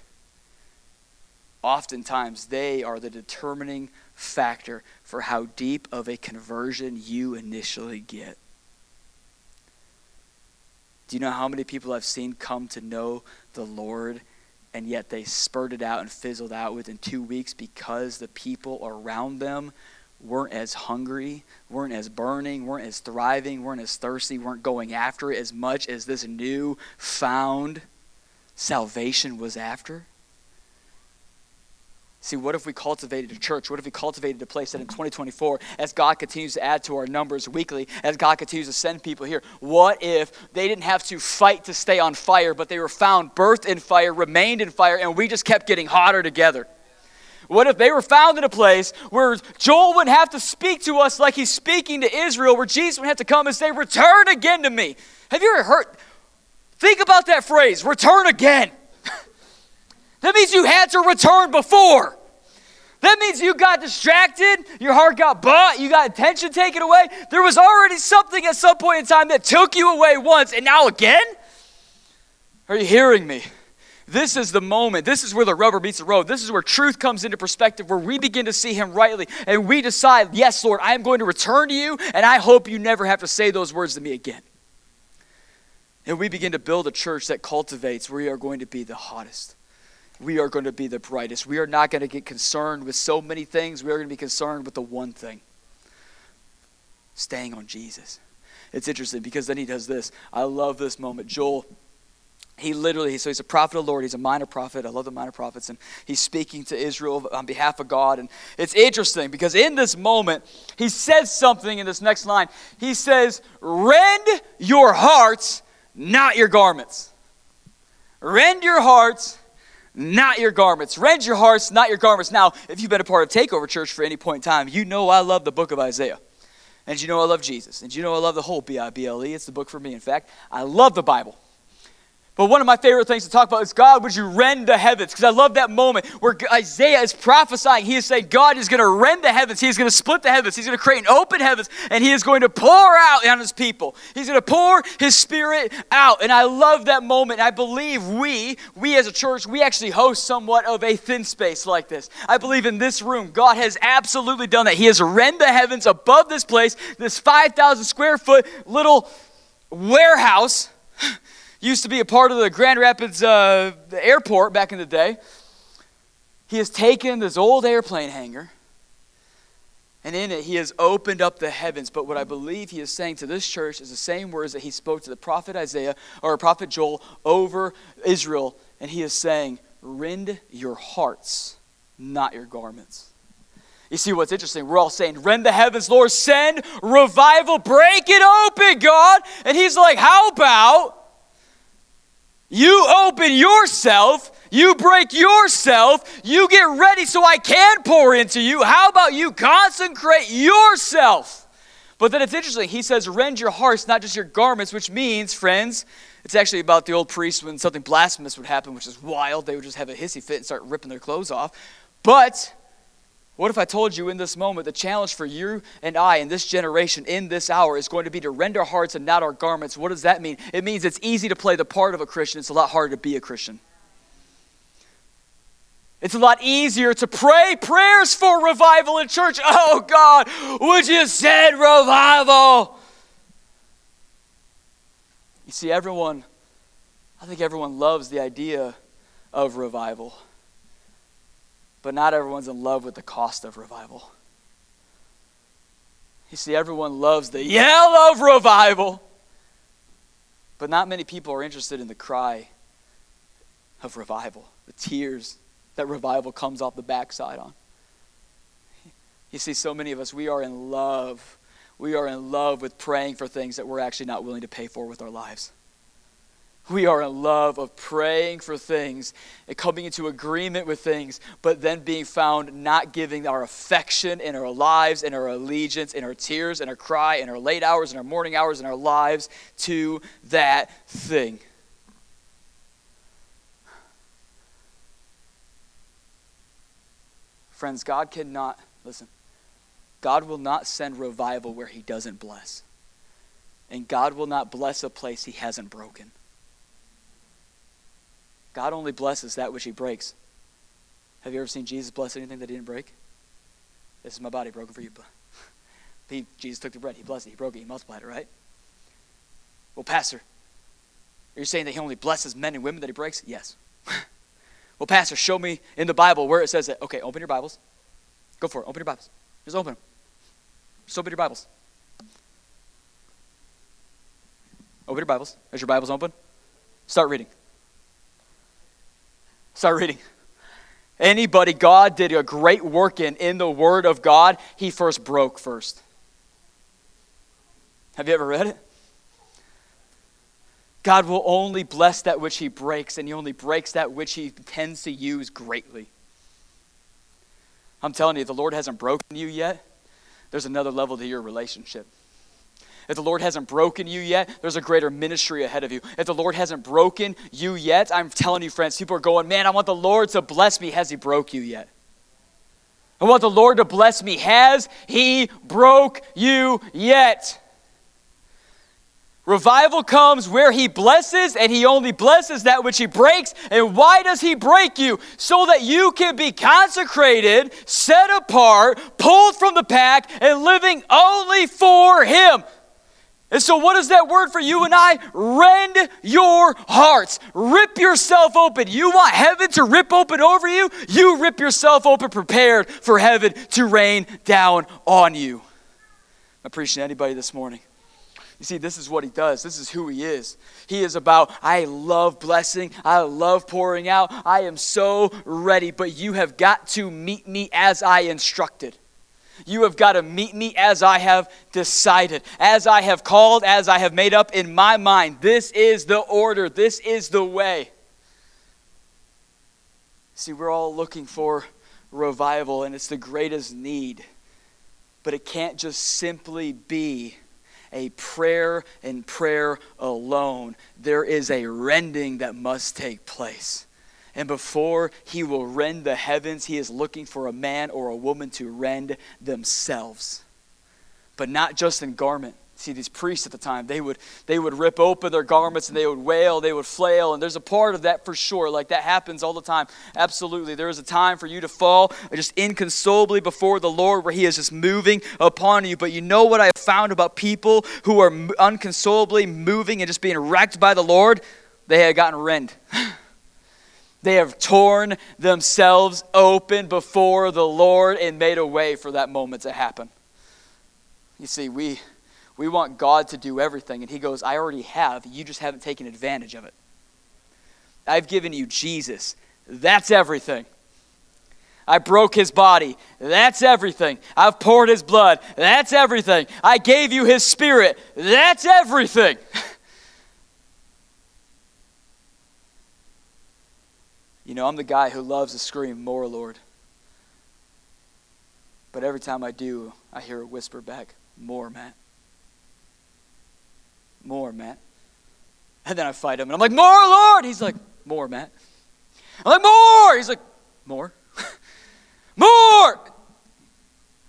oftentimes they are the determining factor for how deep of a conversion you initially get. Do you know how many people I've seen come to know the Lord and yet they spurted out and fizzled out within two weeks because the people around them weren't as hungry, weren't as burning, weren't as thriving, weren't as thirsty, weren't going after it as much as this new found salvation was after? See, what if we cultivated a church? What if we cultivated a place that in 2024, as God continues to add to our numbers weekly, as God continues to send people here, what if they didn't have to fight to stay on fire, but they were found, birthed in fire, remained in fire, and we just kept getting hotter together? What if they were found in a place where Joel wouldn't have to speak to us like he's speaking to Israel, where Jesus would have to come and say, Return again to me? Have you ever heard? Think about that phrase, return again. That means you had to return before. That means you got distracted, your heart got bought, you got attention taken away. There was already something at some point in time that took you away once, and now again? Are you hearing me? This is the moment. This is where the rubber meets the road. This is where truth comes into perspective, where we begin to see Him rightly, and we decide, yes, Lord, I am going to return to you, and I hope you never have to say those words to me again. And we begin to build a church that cultivates where we are going to be the hottest we are going to be the brightest. We are not going to get concerned with so many things. We are going to be concerned with the one thing staying on Jesus. It's interesting because then he does this. I love this moment. Joel, he literally, so he's a prophet of the Lord. He's a minor prophet. I love the minor prophets. And he's speaking to Israel on behalf of God. And it's interesting because in this moment, he says something in this next line. He says, Rend your hearts, not your garments. Rend your hearts, not your garments. Rend your hearts, not your garments. Now, if you've been a part of Takeover Church for any point in time, you know I love the book of Isaiah. And you know I love Jesus. And you know I love the whole B I B L E. It's the book for me. In fact, I love the Bible. But one of my favorite things to talk about is God, would you rend the heavens? Because I love that moment where Isaiah is prophesying. He is saying God is going to rend the heavens. He is going to split the heavens. He's going to create an open heavens, and He is going to pour out on His people. He's going to pour His Spirit out. And I love that moment. I believe we, we as a church, we actually host somewhat of a thin space like this. I believe in this room, God has absolutely done that. He has rend the heavens above this place, this 5,000 square foot little warehouse used to be a part of the Grand Rapids uh, airport back in the day. He has taken this old airplane hangar, and in it, he has opened up the heavens. But what I believe he is saying to this church is the same words that he spoke to the prophet Isaiah or prophet Joel over Israel. And he is saying, Rend your hearts, not your garments. You see what's interesting? We're all saying, Rend the heavens, Lord, send revival, break it open, God. And he's like, How about you open yourself, you break yourself, you get ready so I can pour into you. How about you consecrate yourself? But then it's interesting. He says, rend your hearts, not just your garments, which means, friends, it's actually about the old priests when something blasphemous would happen, which is wild. They would just have a hissy fit and start ripping their clothes off. But what if I told you in this moment the challenge for you and I in this generation, in this hour, is going to be to rend our hearts and not our garments? What does that mean? It means it's easy to play the part of a Christian, it's a lot harder to be a Christian. It's a lot easier to pray prayers for revival in church. Oh God, would you send revival? You see, everyone, I think everyone loves the idea of revival but not everyone's in love with the cost of revival. You see, everyone loves the yell of revival, but not many people are interested in the cry of revival, the tears that revival comes off the backside on. You see, so many of us, we are in love. We are in love with praying for things that we're actually not willing to pay for with our lives. We are in love of praying for things and coming into agreement with things, but then being found not giving our affection in our lives and our allegiance and our tears and our cry and our late hours and our morning hours and our lives to that thing. Friends, God cannot, listen, God will not send revival where He doesn't bless. And God will not bless a place He hasn't broken. God only blesses that which He breaks. Have you ever seen Jesus bless anything that He didn't break? This is my body broken for you. He, Jesus took the bread, He blessed it, He broke it, He multiplied it, right? Well, Pastor, are you saying that He only blesses men and women that He breaks? Yes. well, Pastor, show me in the Bible where it says that. Okay, open your Bibles. Go for it. Open your Bibles. Just open them. Just open your Bibles. Open your Bibles. Is your Bibles open? Start reading. Start reading. Anybody God did a great work in in the Word of God, He first broke first. Have you ever read it? God will only bless that which He breaks, and He only breaks that which He tends to use greatly. I'm telling you, the Lord hasn't broken you yet, there's another level to your relationship. If the Lord hasn't broken you yet, there's a greater ministry ahead of you. If the Lord hasn't broken you yet, I'm telling you, friends, people are going, man, I want the Lord to bless me. Has He broke you yet? I want the Lord to bless me. Has He broke you yet? Revival comes where he blesses, and he only blesses that which he breaks. And why does he break you? So that you can be consecrated, set apart, pulled from the pack, and living only for him. And so, what is that word for you and I? Rend your hearts. Rip yourself open. You want heaven to rip open over you? You rip yourself open, prepared for heaven to rain down on you. Preaching to anybody this morning. You see, this is what he does. This is who he is. He is about, I love blessing. I love pouring out. I am so ready, but you have got to meet me as I instructed. You have got to meet me as I have decided, as I have called, as I have made up in my mind. This is the order, this is the way. See, we're all looking for revival, and it's the greatest need. But it can't just simply be a prayer and prayer alone. There is a rending that must take place. And before he will rend the heavens, he is looking for a man or a woman to rend themselves. But not just in garment, see these priests at the time they would they would rip open their garments and they would wail they would flail. And there's a part of that for sure. Like that happens all the time. Absolutely. There is a time for you to fall just inconsolably before the lord where he is just moving upon you. But you know what i have found about people who are unconsolably moving and just being wrecked by the lord? They had gotten rent They have torn themselves open before the Lord and made a way for that moment to happen. You see, we, we want God to do everything. And He goes, I already have. You just haven't taken advantage of it. I've given you Jesus. That's everything. I broke his body. That's everything. I've poured his blood. That's everything. I gave you his spirit. That's everything. you know, I'm the guy who loves to scream, More, Lord. But every time I do, I hear a whisper back, More, Matt more, Matt. And then I fight him, and I'm like, more, Lord. He's like, more, Matt. I'm like, more. He's like, more. more.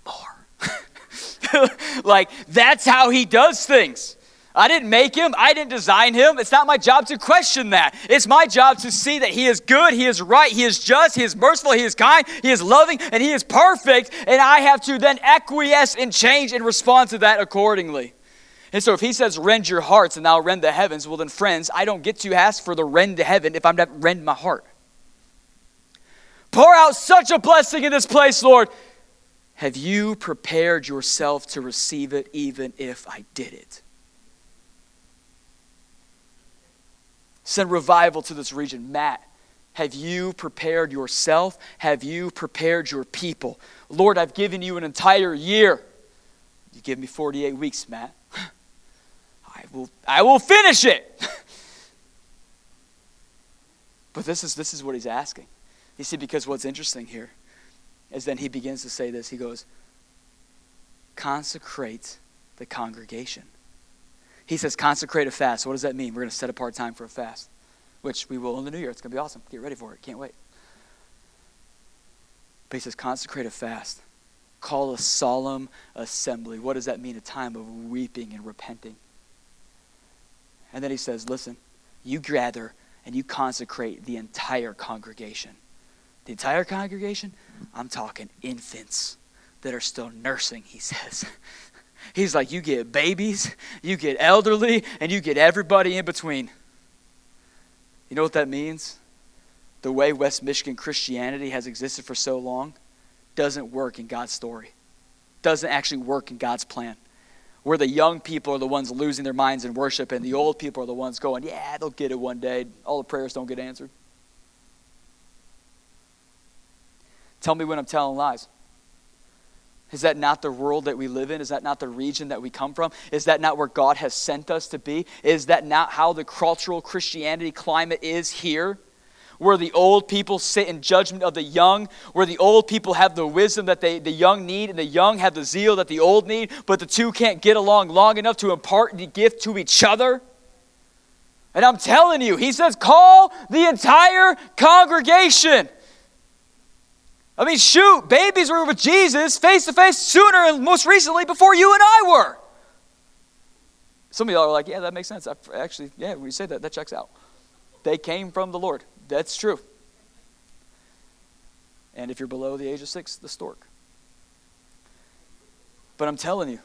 More. like, that's how he does things. I didn't make him. I didn't design him. It's not my job to question that. It's my job to see that he is good, he is right, he is just, he is merciful, he is kind, he is loving, and he is perfect. And I have to then acquiesce and change and respond to that accordingly. And so if he says, rend your hearts and I'll rend the heavens, well then, friends, I don't get to ask for the rend to heaven if I'm to rend my heart. Pour out such a blessing in this place, Lord. Have you prepared yourself to receive it even if I did it? Send revival to this region. Matt, Have you prepared yourself? Have you prepared your people? Lord, I've given you an entire year. You give me 48 weeks, Matt. I will, I will finish it. but this is, this is what he's asking. You see, because what's interesting here is then he begins to say this. He goes, consecrate the congregation. He says, consecrate a fast. What does that mean? We're going to set apart time for a fast, which we will in the new year. It's going to be awesome. Get ready for it. Can't wait. But he says, consecrate a fast. Call a solemn assembly. What does that mean? A time of weeping and repenting. And then he says, listen, you gather and you consecrate the entire congregation. The entire congregation? I'm talking infants that are still nursing, he says. He's like, you get babies, you get elderly, and you get everybody in between. You know what that means? The way West Michigan Christianity has existed for so long doesn't work in God's story, doesn't actually work in God's plan. Where the young people are the ones losing their minds in worship, and the old people are the ones going, Yeah, they'll get it one day. All the prayers don't get answered. Tell me when I'm telling lies. Is that not the world that we live in? Is that not the region that we come from? Is that not where God has sent us to be? Is that not how the cultural Christianity climate is here? Where the old people sit in judgment of the young, where the old people have the wisdom that they, the young need, and the young have the zeal that the old need, but the two can't get along long enough to impart the gift to each other? And I'm telling you, he says, call the entire congregation. I mean, shoot, babies were with Jesus face to face sooner and most recently before you and I were. Some of y'all are like, yeah, that makes sense. I actually, yeah, when you say that, that checks out. They came from the Lord. That's true. And if you're below the age of six, the stork. But I'm telling you,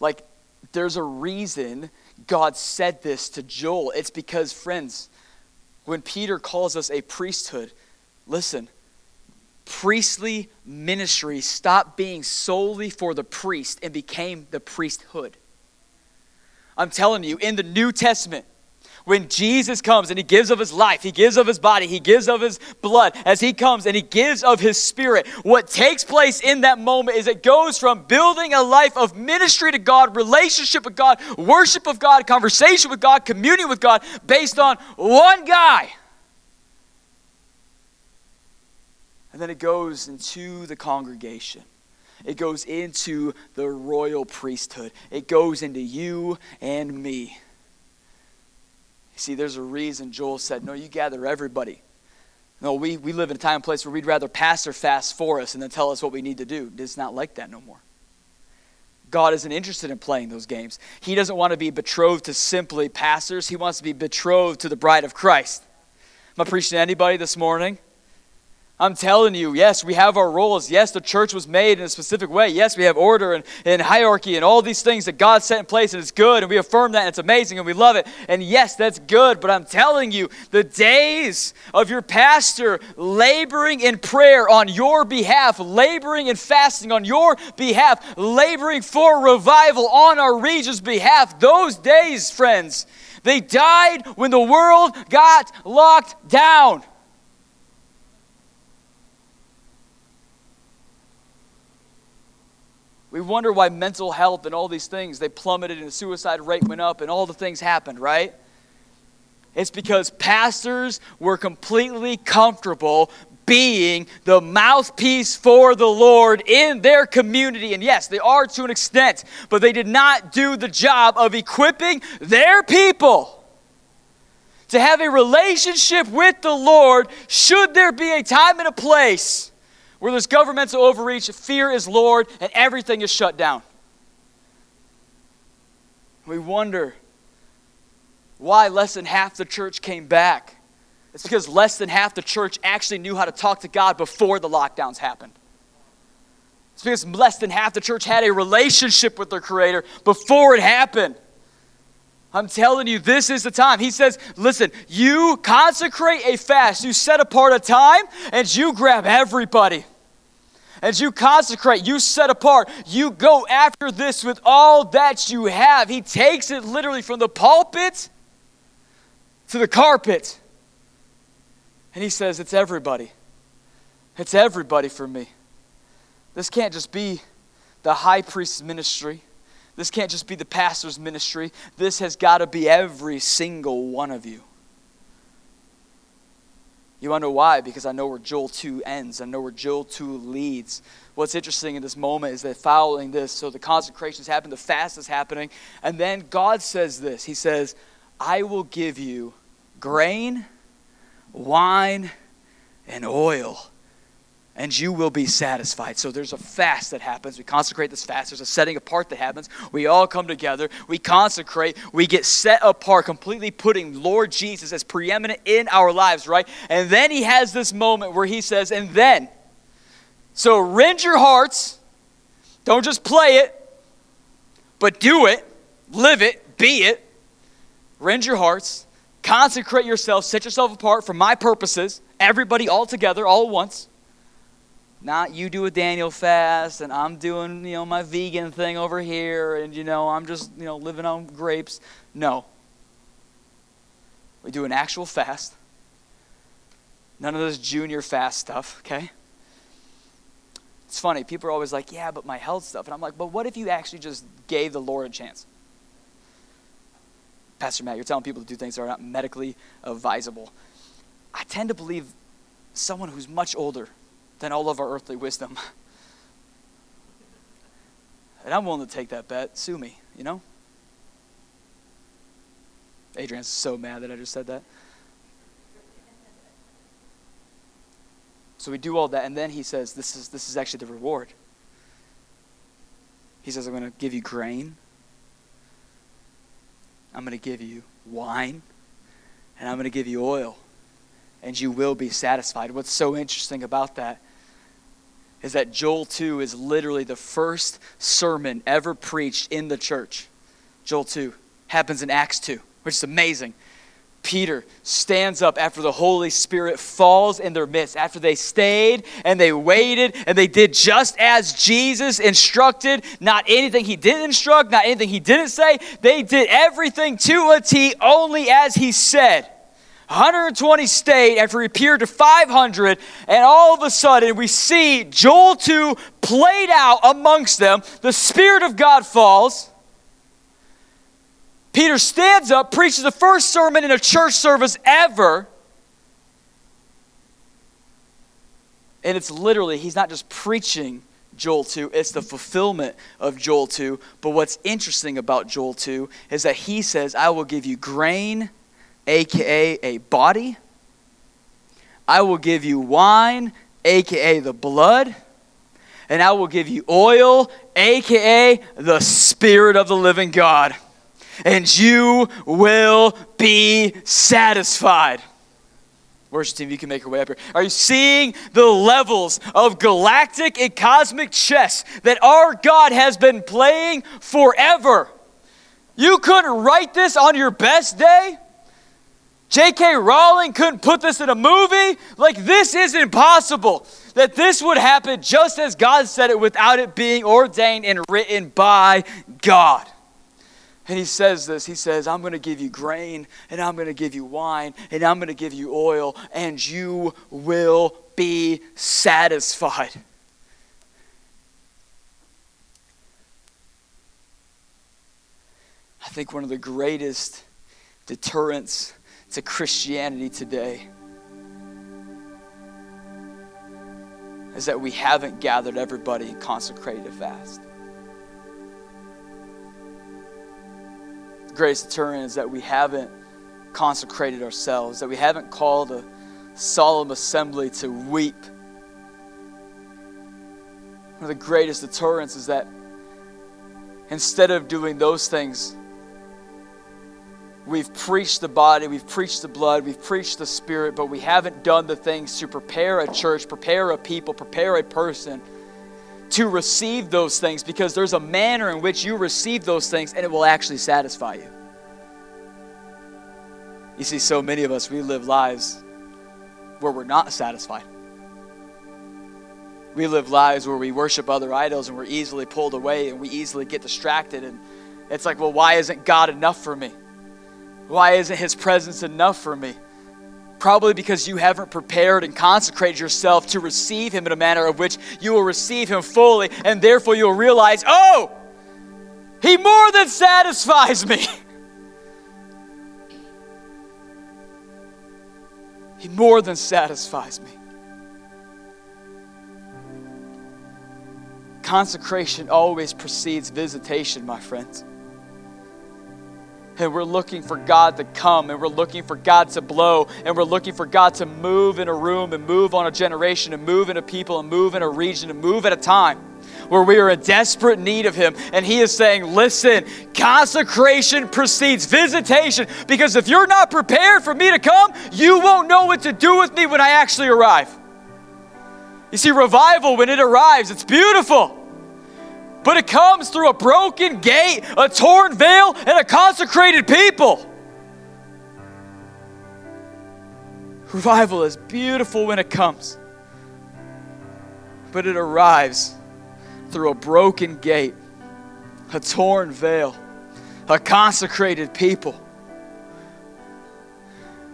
like, there's a reason God said this to Joel. It's because, friends, when Peter calls us a priesthood, listen, priestly ministry stopped being solely for the priest and became the priesthood. I'm telling you, in the New Testament, when Jesus comes and he gives of his life, he gives of his body, he gives of his blood, as he comes and he gives of his spirit, what takes place in that moment is it goes from building a life of ministry to God, relationship with God, worship of God, conversation with God, communion with God, based on one guy And then it goes into the congregation. It goes into the royal priesthood. It goes into you and me. You see, there's a reason Joel said, No, you gather everybody. No, we, we live in a time and place where we'd rather pastor fast for us and then tell us what we need to do. It's not like that no more. God isn't interested in playing those games. He doesn't want to be betrothed to simply pastors, He wants to be betrothed to the bride of Christ. Am I preaching to anybody this morning? I'm telling you, yes, we have our roles. Yes, the church was made in a specific way. Yes, we have order and, and hierarchy and all these things that God set in place, and it's good, and we affirm that, and it's amazing, and we love it. And yes, that's good, but I'm telling you, the days of your pastor laboring in prayer on your behalf, laboring and fasting on your behalf, laboring for revival on our region's behalf, those days, friends, they died when the world got locked down. We wonder why mental health and all these things, they plummeted and the suicide rate went up and all the things happened, right? It's because pastors were completely comfortable being the mouthpiece for the Lord in their community. And yes, they are to an extent, but they did not do the job of equipping their people to have a relationship with the Lord should there be a time and a place where there's governmental overreach, fear is Lord, and everything is shut down. We wonder why less than half the church came back. It's because less than half the church actually knew how to talk to God before the lockdowns happened. It's because less than half the church had a relationship with their Creator before it happened. I'm telling you, this is the time. He says, listen, you consecrate a fast, you set apart a time, and you grab everybody. As you consecrate, you set apart, you go after this with all that you have. He takes it literally from the pulpit to the carpet. And he says, It's everybody. It's everybody for me. This can't just be the high priest's ministry. This can't just be the pastor's ministry. This has got to be every single one of you. You want to know why? Because I know where Joel 2 ends. I know where Joel 2 leads. What's interesting in this moment is that following this, so the consecrations happen, the fast is happening, and then God says this He says, I will give you grain, wine, and oil and you will be satisfied. So there's a fast that happens. We consecrate this fast. There's a setting apart that happens. We all come together. We consecrate. We get set apart, completely putting Lord Jesus as preeminent in our lives, right? And then he has this moment where he says, and then, so rend your hearts. Don't just play it, but do it, live it, be it. Rend your hearts. Consecrate yourself. Set yourself apart for my purposes. Everybody all together, all at once not you do a Daniel fast and I'm doing, you know, my vegan thing over here and, you know, I'm just, you know, living on grapes. No. We do an actual fast. None of this junior fast stuff, okay? It's funny. People are always like, yeah, but my health stuff. And I'm like, but what if you actually just gave the Lord a chance? Pastor Matt, you're telling people to do things that are not medically advisable. I tend to believe someone who's much older than all of our earthly wisdom. And I'm willing to take that bet. Sue me, you know? Adrian's so mad that I just said that. So we do all that, and then he says, This is, this is actually the reward. He says, I'm going to give you grain, I'm going to give you wine, and I'm going to give you oil, and you will be satisfied. What's so interesting about that is that Joel 2 is literally the first sermon ever preached in the church. Joel 2 happens in Acts 2, which is amazing. Peter stands up after the Holy Spirit falls in their midst, after they stayed and they waited and they did just as Jesus instructed, not anything he didn't instruct, not anything he didn't say. They did everything to a T only as he said. 120 state after he appeared to 500, and all of a sudden we see Joel 2 played out amongst them. The Spirit of God falls. Peter stands up, preaches the first sermon in a church service ever. And it's literally, he's not just preaching Joel 2, it's the fulfillment of Joel 2. But what's interesting about Joel 2 is that he says, I will give you grain aka a body. I will give you wine, aka the blood. And I will give you oil, aka the Spirit of the living God. And you will be satisfied. Worship team, you can make your way up here. Are you seeing the levels of galactic and cosmic chess that our God has been playing forever? You couldn't write this on your best day. J.K. Rowling couldn't put this in a movie. Like, this is impossible. That this would happen just as God said it without it being ordained and written by God. And he says this He says, I'm going to give you grain, and I'm going to give you wine, and I'm going to give you oil, and you will be satisfied. I think one of the greatest deterrents to Christianity today is that we haven't gathered everybody and consecrated a fast. The greatest deterrent is that we haven't consecrated ourselves, that we haven't called a solemn assembly to weep. One of the greatest deterrents is that instead of doing those things, We've preached the body, we've preached the blood, we've preached the spirit, but we haven't done the things to prepare a church, prepare a people, prepare a person to receive those things because there's a manner in which you receive those things and it will actually satisfy you. You see, so many of us, we live lives where we're not satisfied. We live lives where we worship other idols and we're easily pulled away and we easily get distracted. And it's like, well, why isn't God enough for me? Why isn't His presence enough for me? Probably because you haven't prepared and consecrated yourself to receive Him in a manner of which you will receive Him fully, and therefore you'll realize, oh, He more than satisfies me. He more than satisfies me. Consecration always precedes visitation, my friends. And we're looking for God to come, and we're looking for God to blow, and we're looking for God to move in a room, and move on a generation, and move in a people, and move in a region, and move at a time where we are in desperate need of Him. And He is saying, Listen, consecration precedes visitation, because if you're not prepared for me to come, you won't know what to do with me when I actually arrive. You see, revival, when it arrives, it's beautiful. But it comes through a broken gate, a torn veil, and a consecrated people. Revival is beautiful when it comes, but it arrives through a broken gate, a torn veil, a consecrated people.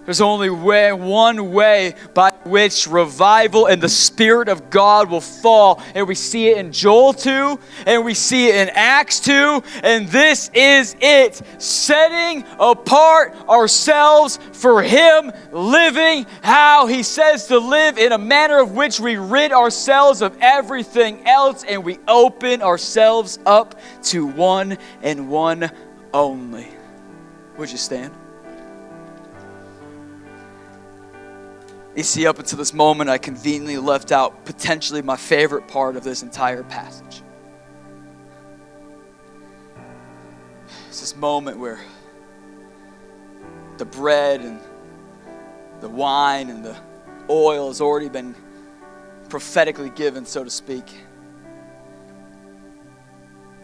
There's only way, one way by which revival and the Spirit of God will fall. And we see it in Joel 2, and we see it in Acts 2, and this is it setting apart ourselves for Him, living how He says to live in a manner of which we rid ourselves of everything else and we open ourselves up to one and one only. Would you stand? You see, up until this moment, I conveniently left out potentially my favorite part of this entire passage. It's this moment where the bread and the wine and the oil has already been prophetically given, so to speak.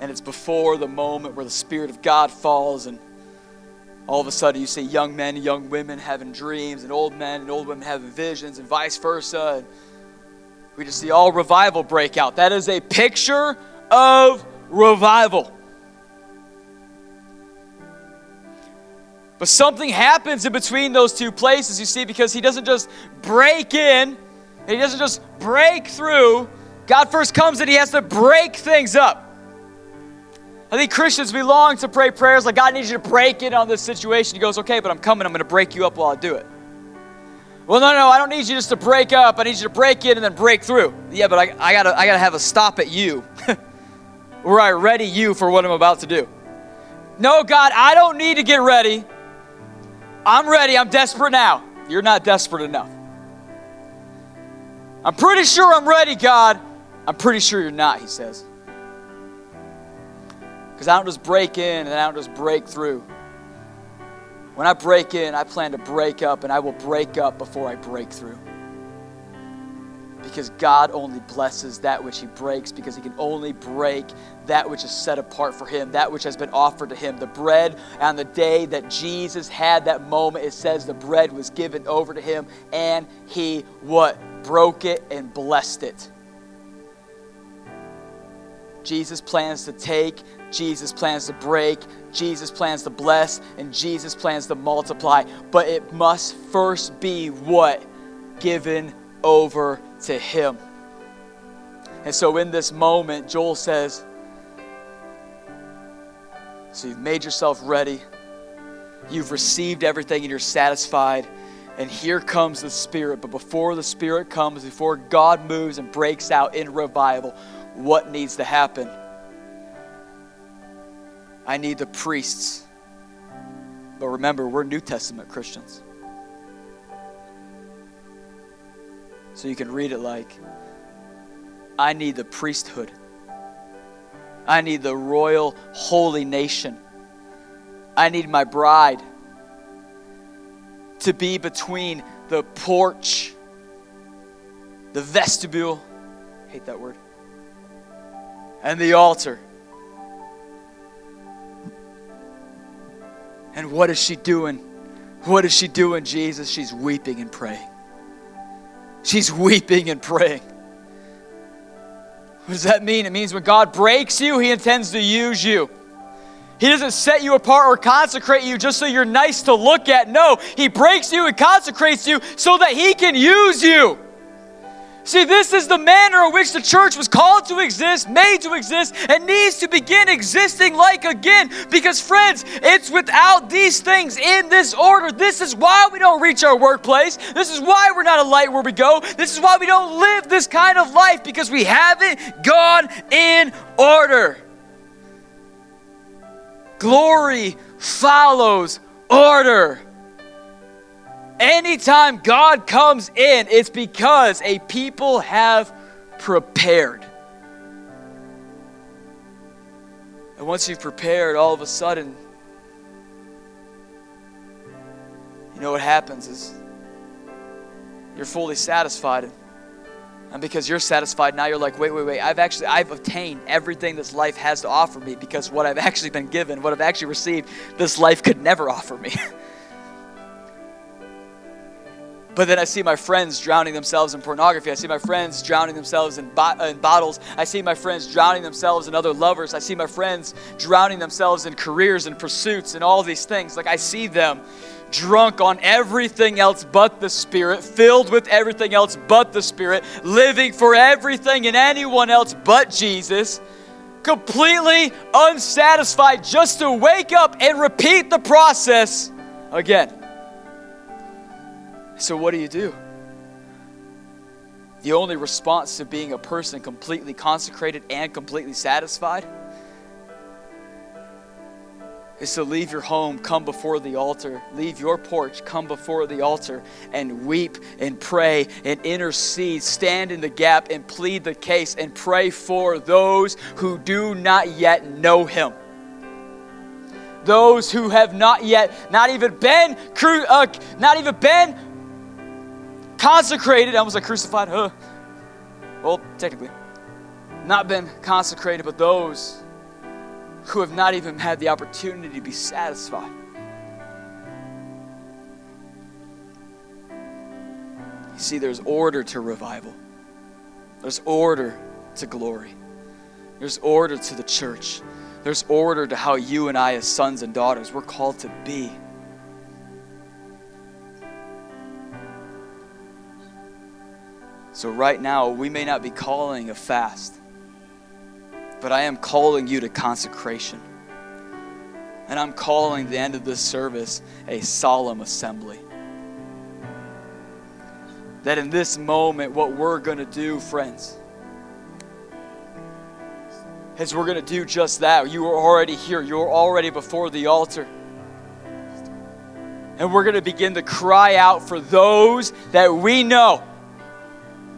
And it's before the moment where the Spirit of God falls and all of a sudden you see young men and young women having dreams and old men and old women having visions and vice versa. And we just see all revival break out. That is a picture of revival. But something happens in between those two places you see because he doesn't just break in he doesn't just break through. God first comes and he has to break things up I think Christians, we long to pray prayers like, God needs you to break in on this situation. He goes, okay, but I'm coming. I'm going to break you up while I do it. Well, no, no, I don't need you just to break up. I need you to break in and then break through. Yeah, but I, I gotta, I gotta have a stop at you, where I ready you for what I'm about to do. No, God, I don't need to get ready. I'm ready. I'm desperate now. You're not desperate enough. I'm pretty sure I'm ready, God. I'm pretty sure you're not, he says. Because I don't just break in and I don't just break through. When I break in, I plan to break up, and I will break up before I break through. Because God only blesses that which He breaks, because He can only break that which is set apart for Him, that which has been offered to Him. The bread on the day that Jesus had that moment, it says the bread was given over to Him, and He what? Broke it and blessed it. Jesus plans to take Jesus plans to break, Jesus plans to bless, and Jesus plans to multiply. But it must first be what? Given over to Him. And so in this moment, Joel says, So you've made yourself ready, you've received everything, and you're satisfied. And here comes the Spirit. But before the Spirit comes, before God moves and breaks out in revival, what needs to happen? I need the priests. But remember, we're New Testament Christians. So you can read it like I need the priesthood. I need the royal holy nation. I need my bride to be between the porch, the vestibule, hate that word, and the altar. And what is she doing? What is she doing, Jesus? She's weeping and praying. She's weeping and praying. What does that mean? It means when God breaks you, He intends to use you. He doesn't set you apart or consecrate you just so you're nice to look at. No, He breaks you and consecrates you so that He can use you. See, this is the manner in which the church was called to exist, made to exist, and needs to begin existing like again. Because, friends, it's without these things in this order. This is why we don't reach our workplace. This is why we're not a light where we go. This is why we don't live this kind of life because we haven't gone in order. Glory follows order. Anytime God comes in, it's because a people have prepared. And once you've prepared, all of a sudden, you know what happens is you're fully satisfied. And because you're satisfied, now you're like, wait, wait, wait, I've actually, I've obtained everything this life has to offer me because what I've actually been given, what I've actually received, this life could never offer me. But then I see my friends drowning themselves in pornography. I see my friends drowning themselves in, bo- in, bottles. I see my friends drowning themselves in other lovers. I see my friends drowning themselves in careers and pursuits and all these things. Like I see them drunk on everything else but the Spirit, filled with everything else but the Spirit, living for everything and anyone else but Jesus, completely unsatisfied just to wake up and repeat the process again. So, what do you do? The only response to being a person completely consecrated and completely satisfied is to leave your home, come before the altar, leave your porch, come before the altar, and weep and pray and intercede, stand in the gap and plead the case and pray for those who do not yet know Him those who have not yet, not even been, uh, not even been consecrated. I was like crucified. Huh. Well, technically, not been consecrated, but those who have not even had the opportunity to be satisfied. You see, there's order to revival, there's order to glory, there's order to the church, there's order to how you and I, as sons and daughters, we're called to be. So, right now, we may not be calling a fast, but I am calling you to consecration. And I'm calling the end of this service a solemn assembly. That in this moment, what we're going to do, friends, is we're going to do just that. You are already here, you're already before the altar. And we're going to begin to cry out for those that we know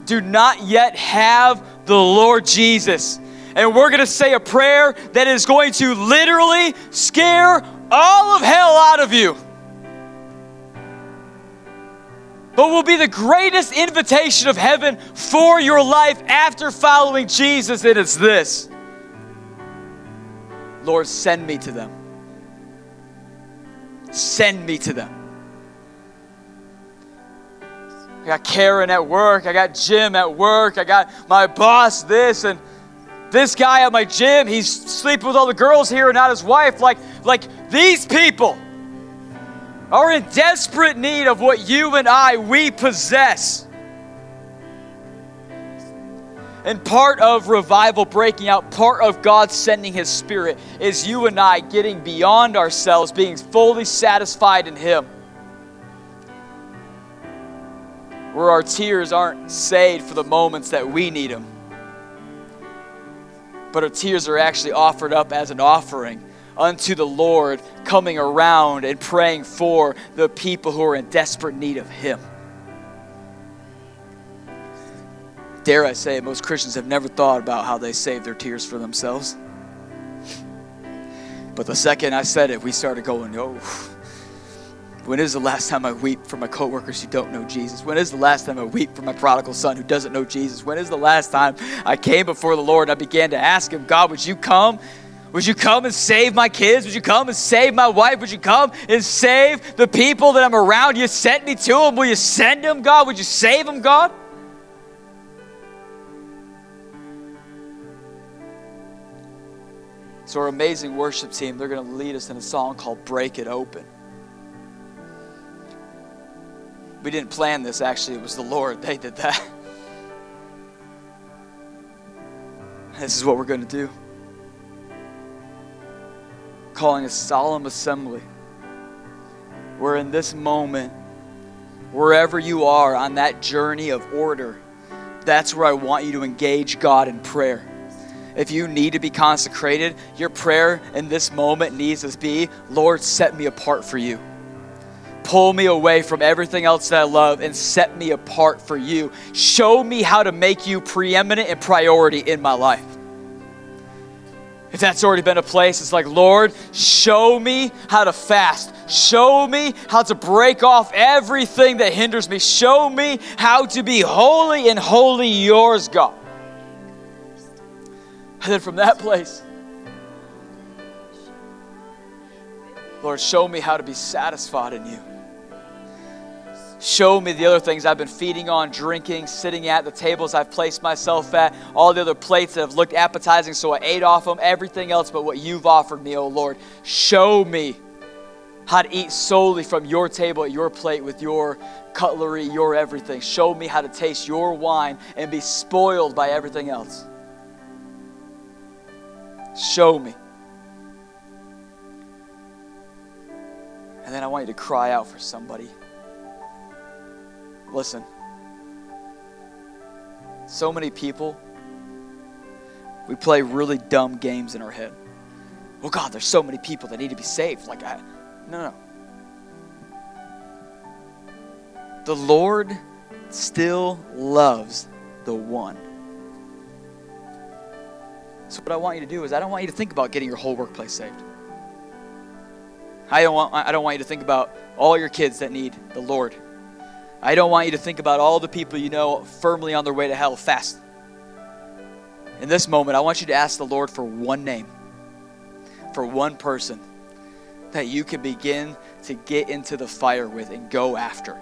do not yet have the Lord Jesus. And we're going to say a prayer that is going to literally scare all of hell out of you. But will be the greatest invitation of heaven for your life after following Jesus, and it's this Lord, send me to them. Send me to them. I got Karen at work. I got Jim at work. I got my boss this and this guy at my gym. He's sleeping with all the girls here and not his wife. Like, like these people are in desperate need of what you and I we possess. And part of revival breaking out, part of God sending His Spirit, is you and I getting beyond ourselves, being fully satisfied in Him. Where our tears aren't saved for the moments that we need them, but our tears are actually offered up as an offering unto the Lord, coming around and praying for the people who are in desperate need of Him. Dare I say, most Christians have never thought about how they save their tears for themselves. But the second I said it, we started going, oh, when is the last time I weep for my coworkers who don't know Jesus? When is the last time I weep for my prodigal son who doesn't know Jesus? When is the last time I came before the Lord and I began to ask him, God, would you come? Would you come and save my kids? Would you come and save my wife? Would you come and save the people that I'm around? You sent me to them. Will you send them, God? Would you save them, God? So, our amazing worship team, they're going to lead us in a song called Break It Open. We didn't plan this, actually, it was the Lord. They did that. This is what we're going to do. Calling a solemn assembly. Where in this moment, wherever you are on that journey of order, that's where I want you to engage God in prayer. If you need to be consecrated, your prayer in this moment needs to be Lord, set me apart for you. Pull me away from everything else that I love and set me apart for you. Show me how to make you preeminent and priority in my life. If that's already been a place, it's like, Lord, show me how to fast. Show me how to break off everything that hinders me. Show me how to be holy and wholly yours, God. And then from that place, Lord, show me how to be satisfied in you. Show me the other things I've been feeding on, drinking, sitting at, the tables I've placed myself at, all the other plates that have looked appetizing, so I ate off them, everything else but what you've offered me, oh Lord. Show me how to eat solely from your table at your plate with your cutlery, your everything. Show me how to taste your wine and be spoiled by everything else. Show me. And then I want you to cry out for somebody. Listen. So many people, we play really dumb games in our head. Well, God, there's so many people that need to be saved. Like, I, no, no. The Lord still loves the one. So, what I want you to do is, I don't want you to think about getting your whole workplace saved. I don't want, I don't want you to think about all your kids that need the Lord. I don't want you to think about all the people you know firmly on their way to hell fast. In this moment, I want you to ask the Lord for one name, for one person that you can begin to get into the fire with and go after.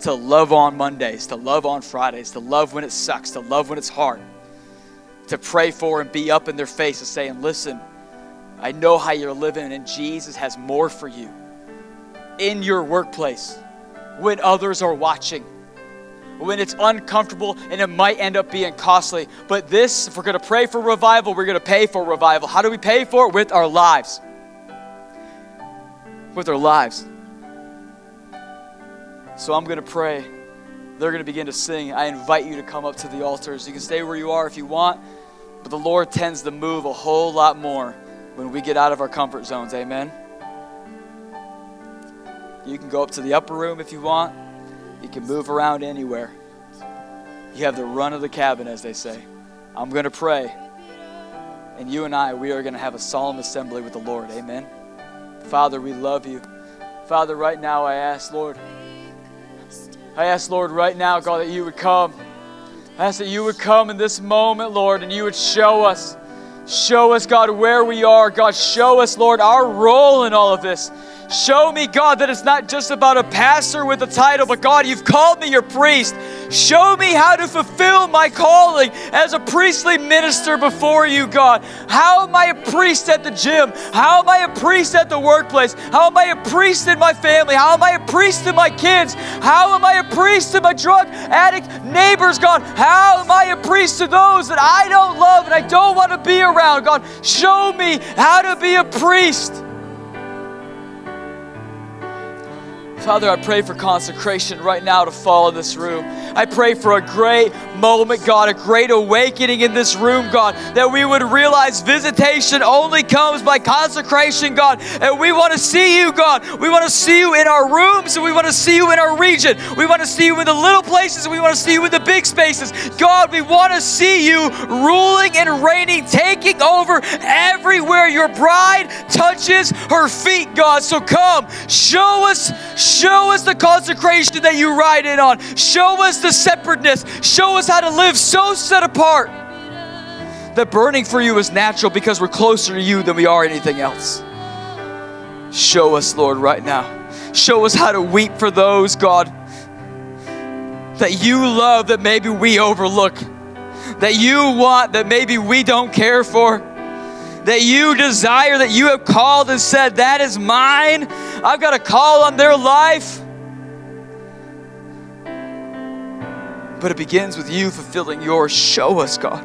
To love on Mondays, to love on Fridays, to love when it sucks, to love when it's hard. To pray for and be up in their face and saying, Listen, I know how you're living, and Jesus has more for you in your workplace when others are watching, when it's uncomfortable and it might end up being costly. But this, if we're going to pray for revival, we're going to pay for revival. How do we pay for it? With our lives. With our lives. So I'm going to pray. They're going to begin to sing. I invite you to come up to the altars. You can stay where you are if you want, but the Lord tends to move a whole lot more when we get out of our comfort zones. Amen. You can go up to the upper room if you want. You can move around anywhere. You have the run of the cabin, as they say. I'm going to pray. And you and I, we are going to have a solemn assembly with the Lord. Amen. Father, we love you. Father, right now I ask, Lord, I ask, Lord, right now, God, that you would come. I ask that you would come in this moment, Lord, and you would show us. Show us, God, where we are. God, show us, Lord, our role in all of this. Show me, God, that it's not just about a pastor with a title, but God, you've called me your priest. Show me how to fulfill my calling as a priestly minister before you, God. How am I a priest at the gym? How am I a priest at the workplace? How am I a priest in my family? How am I a priest to my kids? How am I a priest to my drug addict neighbors, God? How am I a priest to those that I don't love and I don't want to be around, God? Show me how to be a priest. Father, I pray for consecration right now to fall in this room. I pray for a great moment, God, a great awakening in this room, God, that we would realize visitation only comes by consecration, God. And we want to see you, God. We want to see you in our rooms and we want to see you in our region. We want to see you in the little places and we want to see you in the big spaces. God, we want to see you ruling and reigning, taking over everywhere your bride touches her feet, God. So come, show us Show us the consecration that you ride in on. Show us the separateness. Show us how to live so set apart that burning for you is natural because we're closer to you than we are anything else. Show us, Lord, right now. Show us how to weep for those, God, that you love that maybe we overlook, that you want that maybe we don't care for that you desire, that you have called and said, That is mine. I've got a call on their life. But it begins with you fulfilling yours. Show us, God.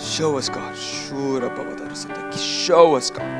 Show us, God. Show us, God.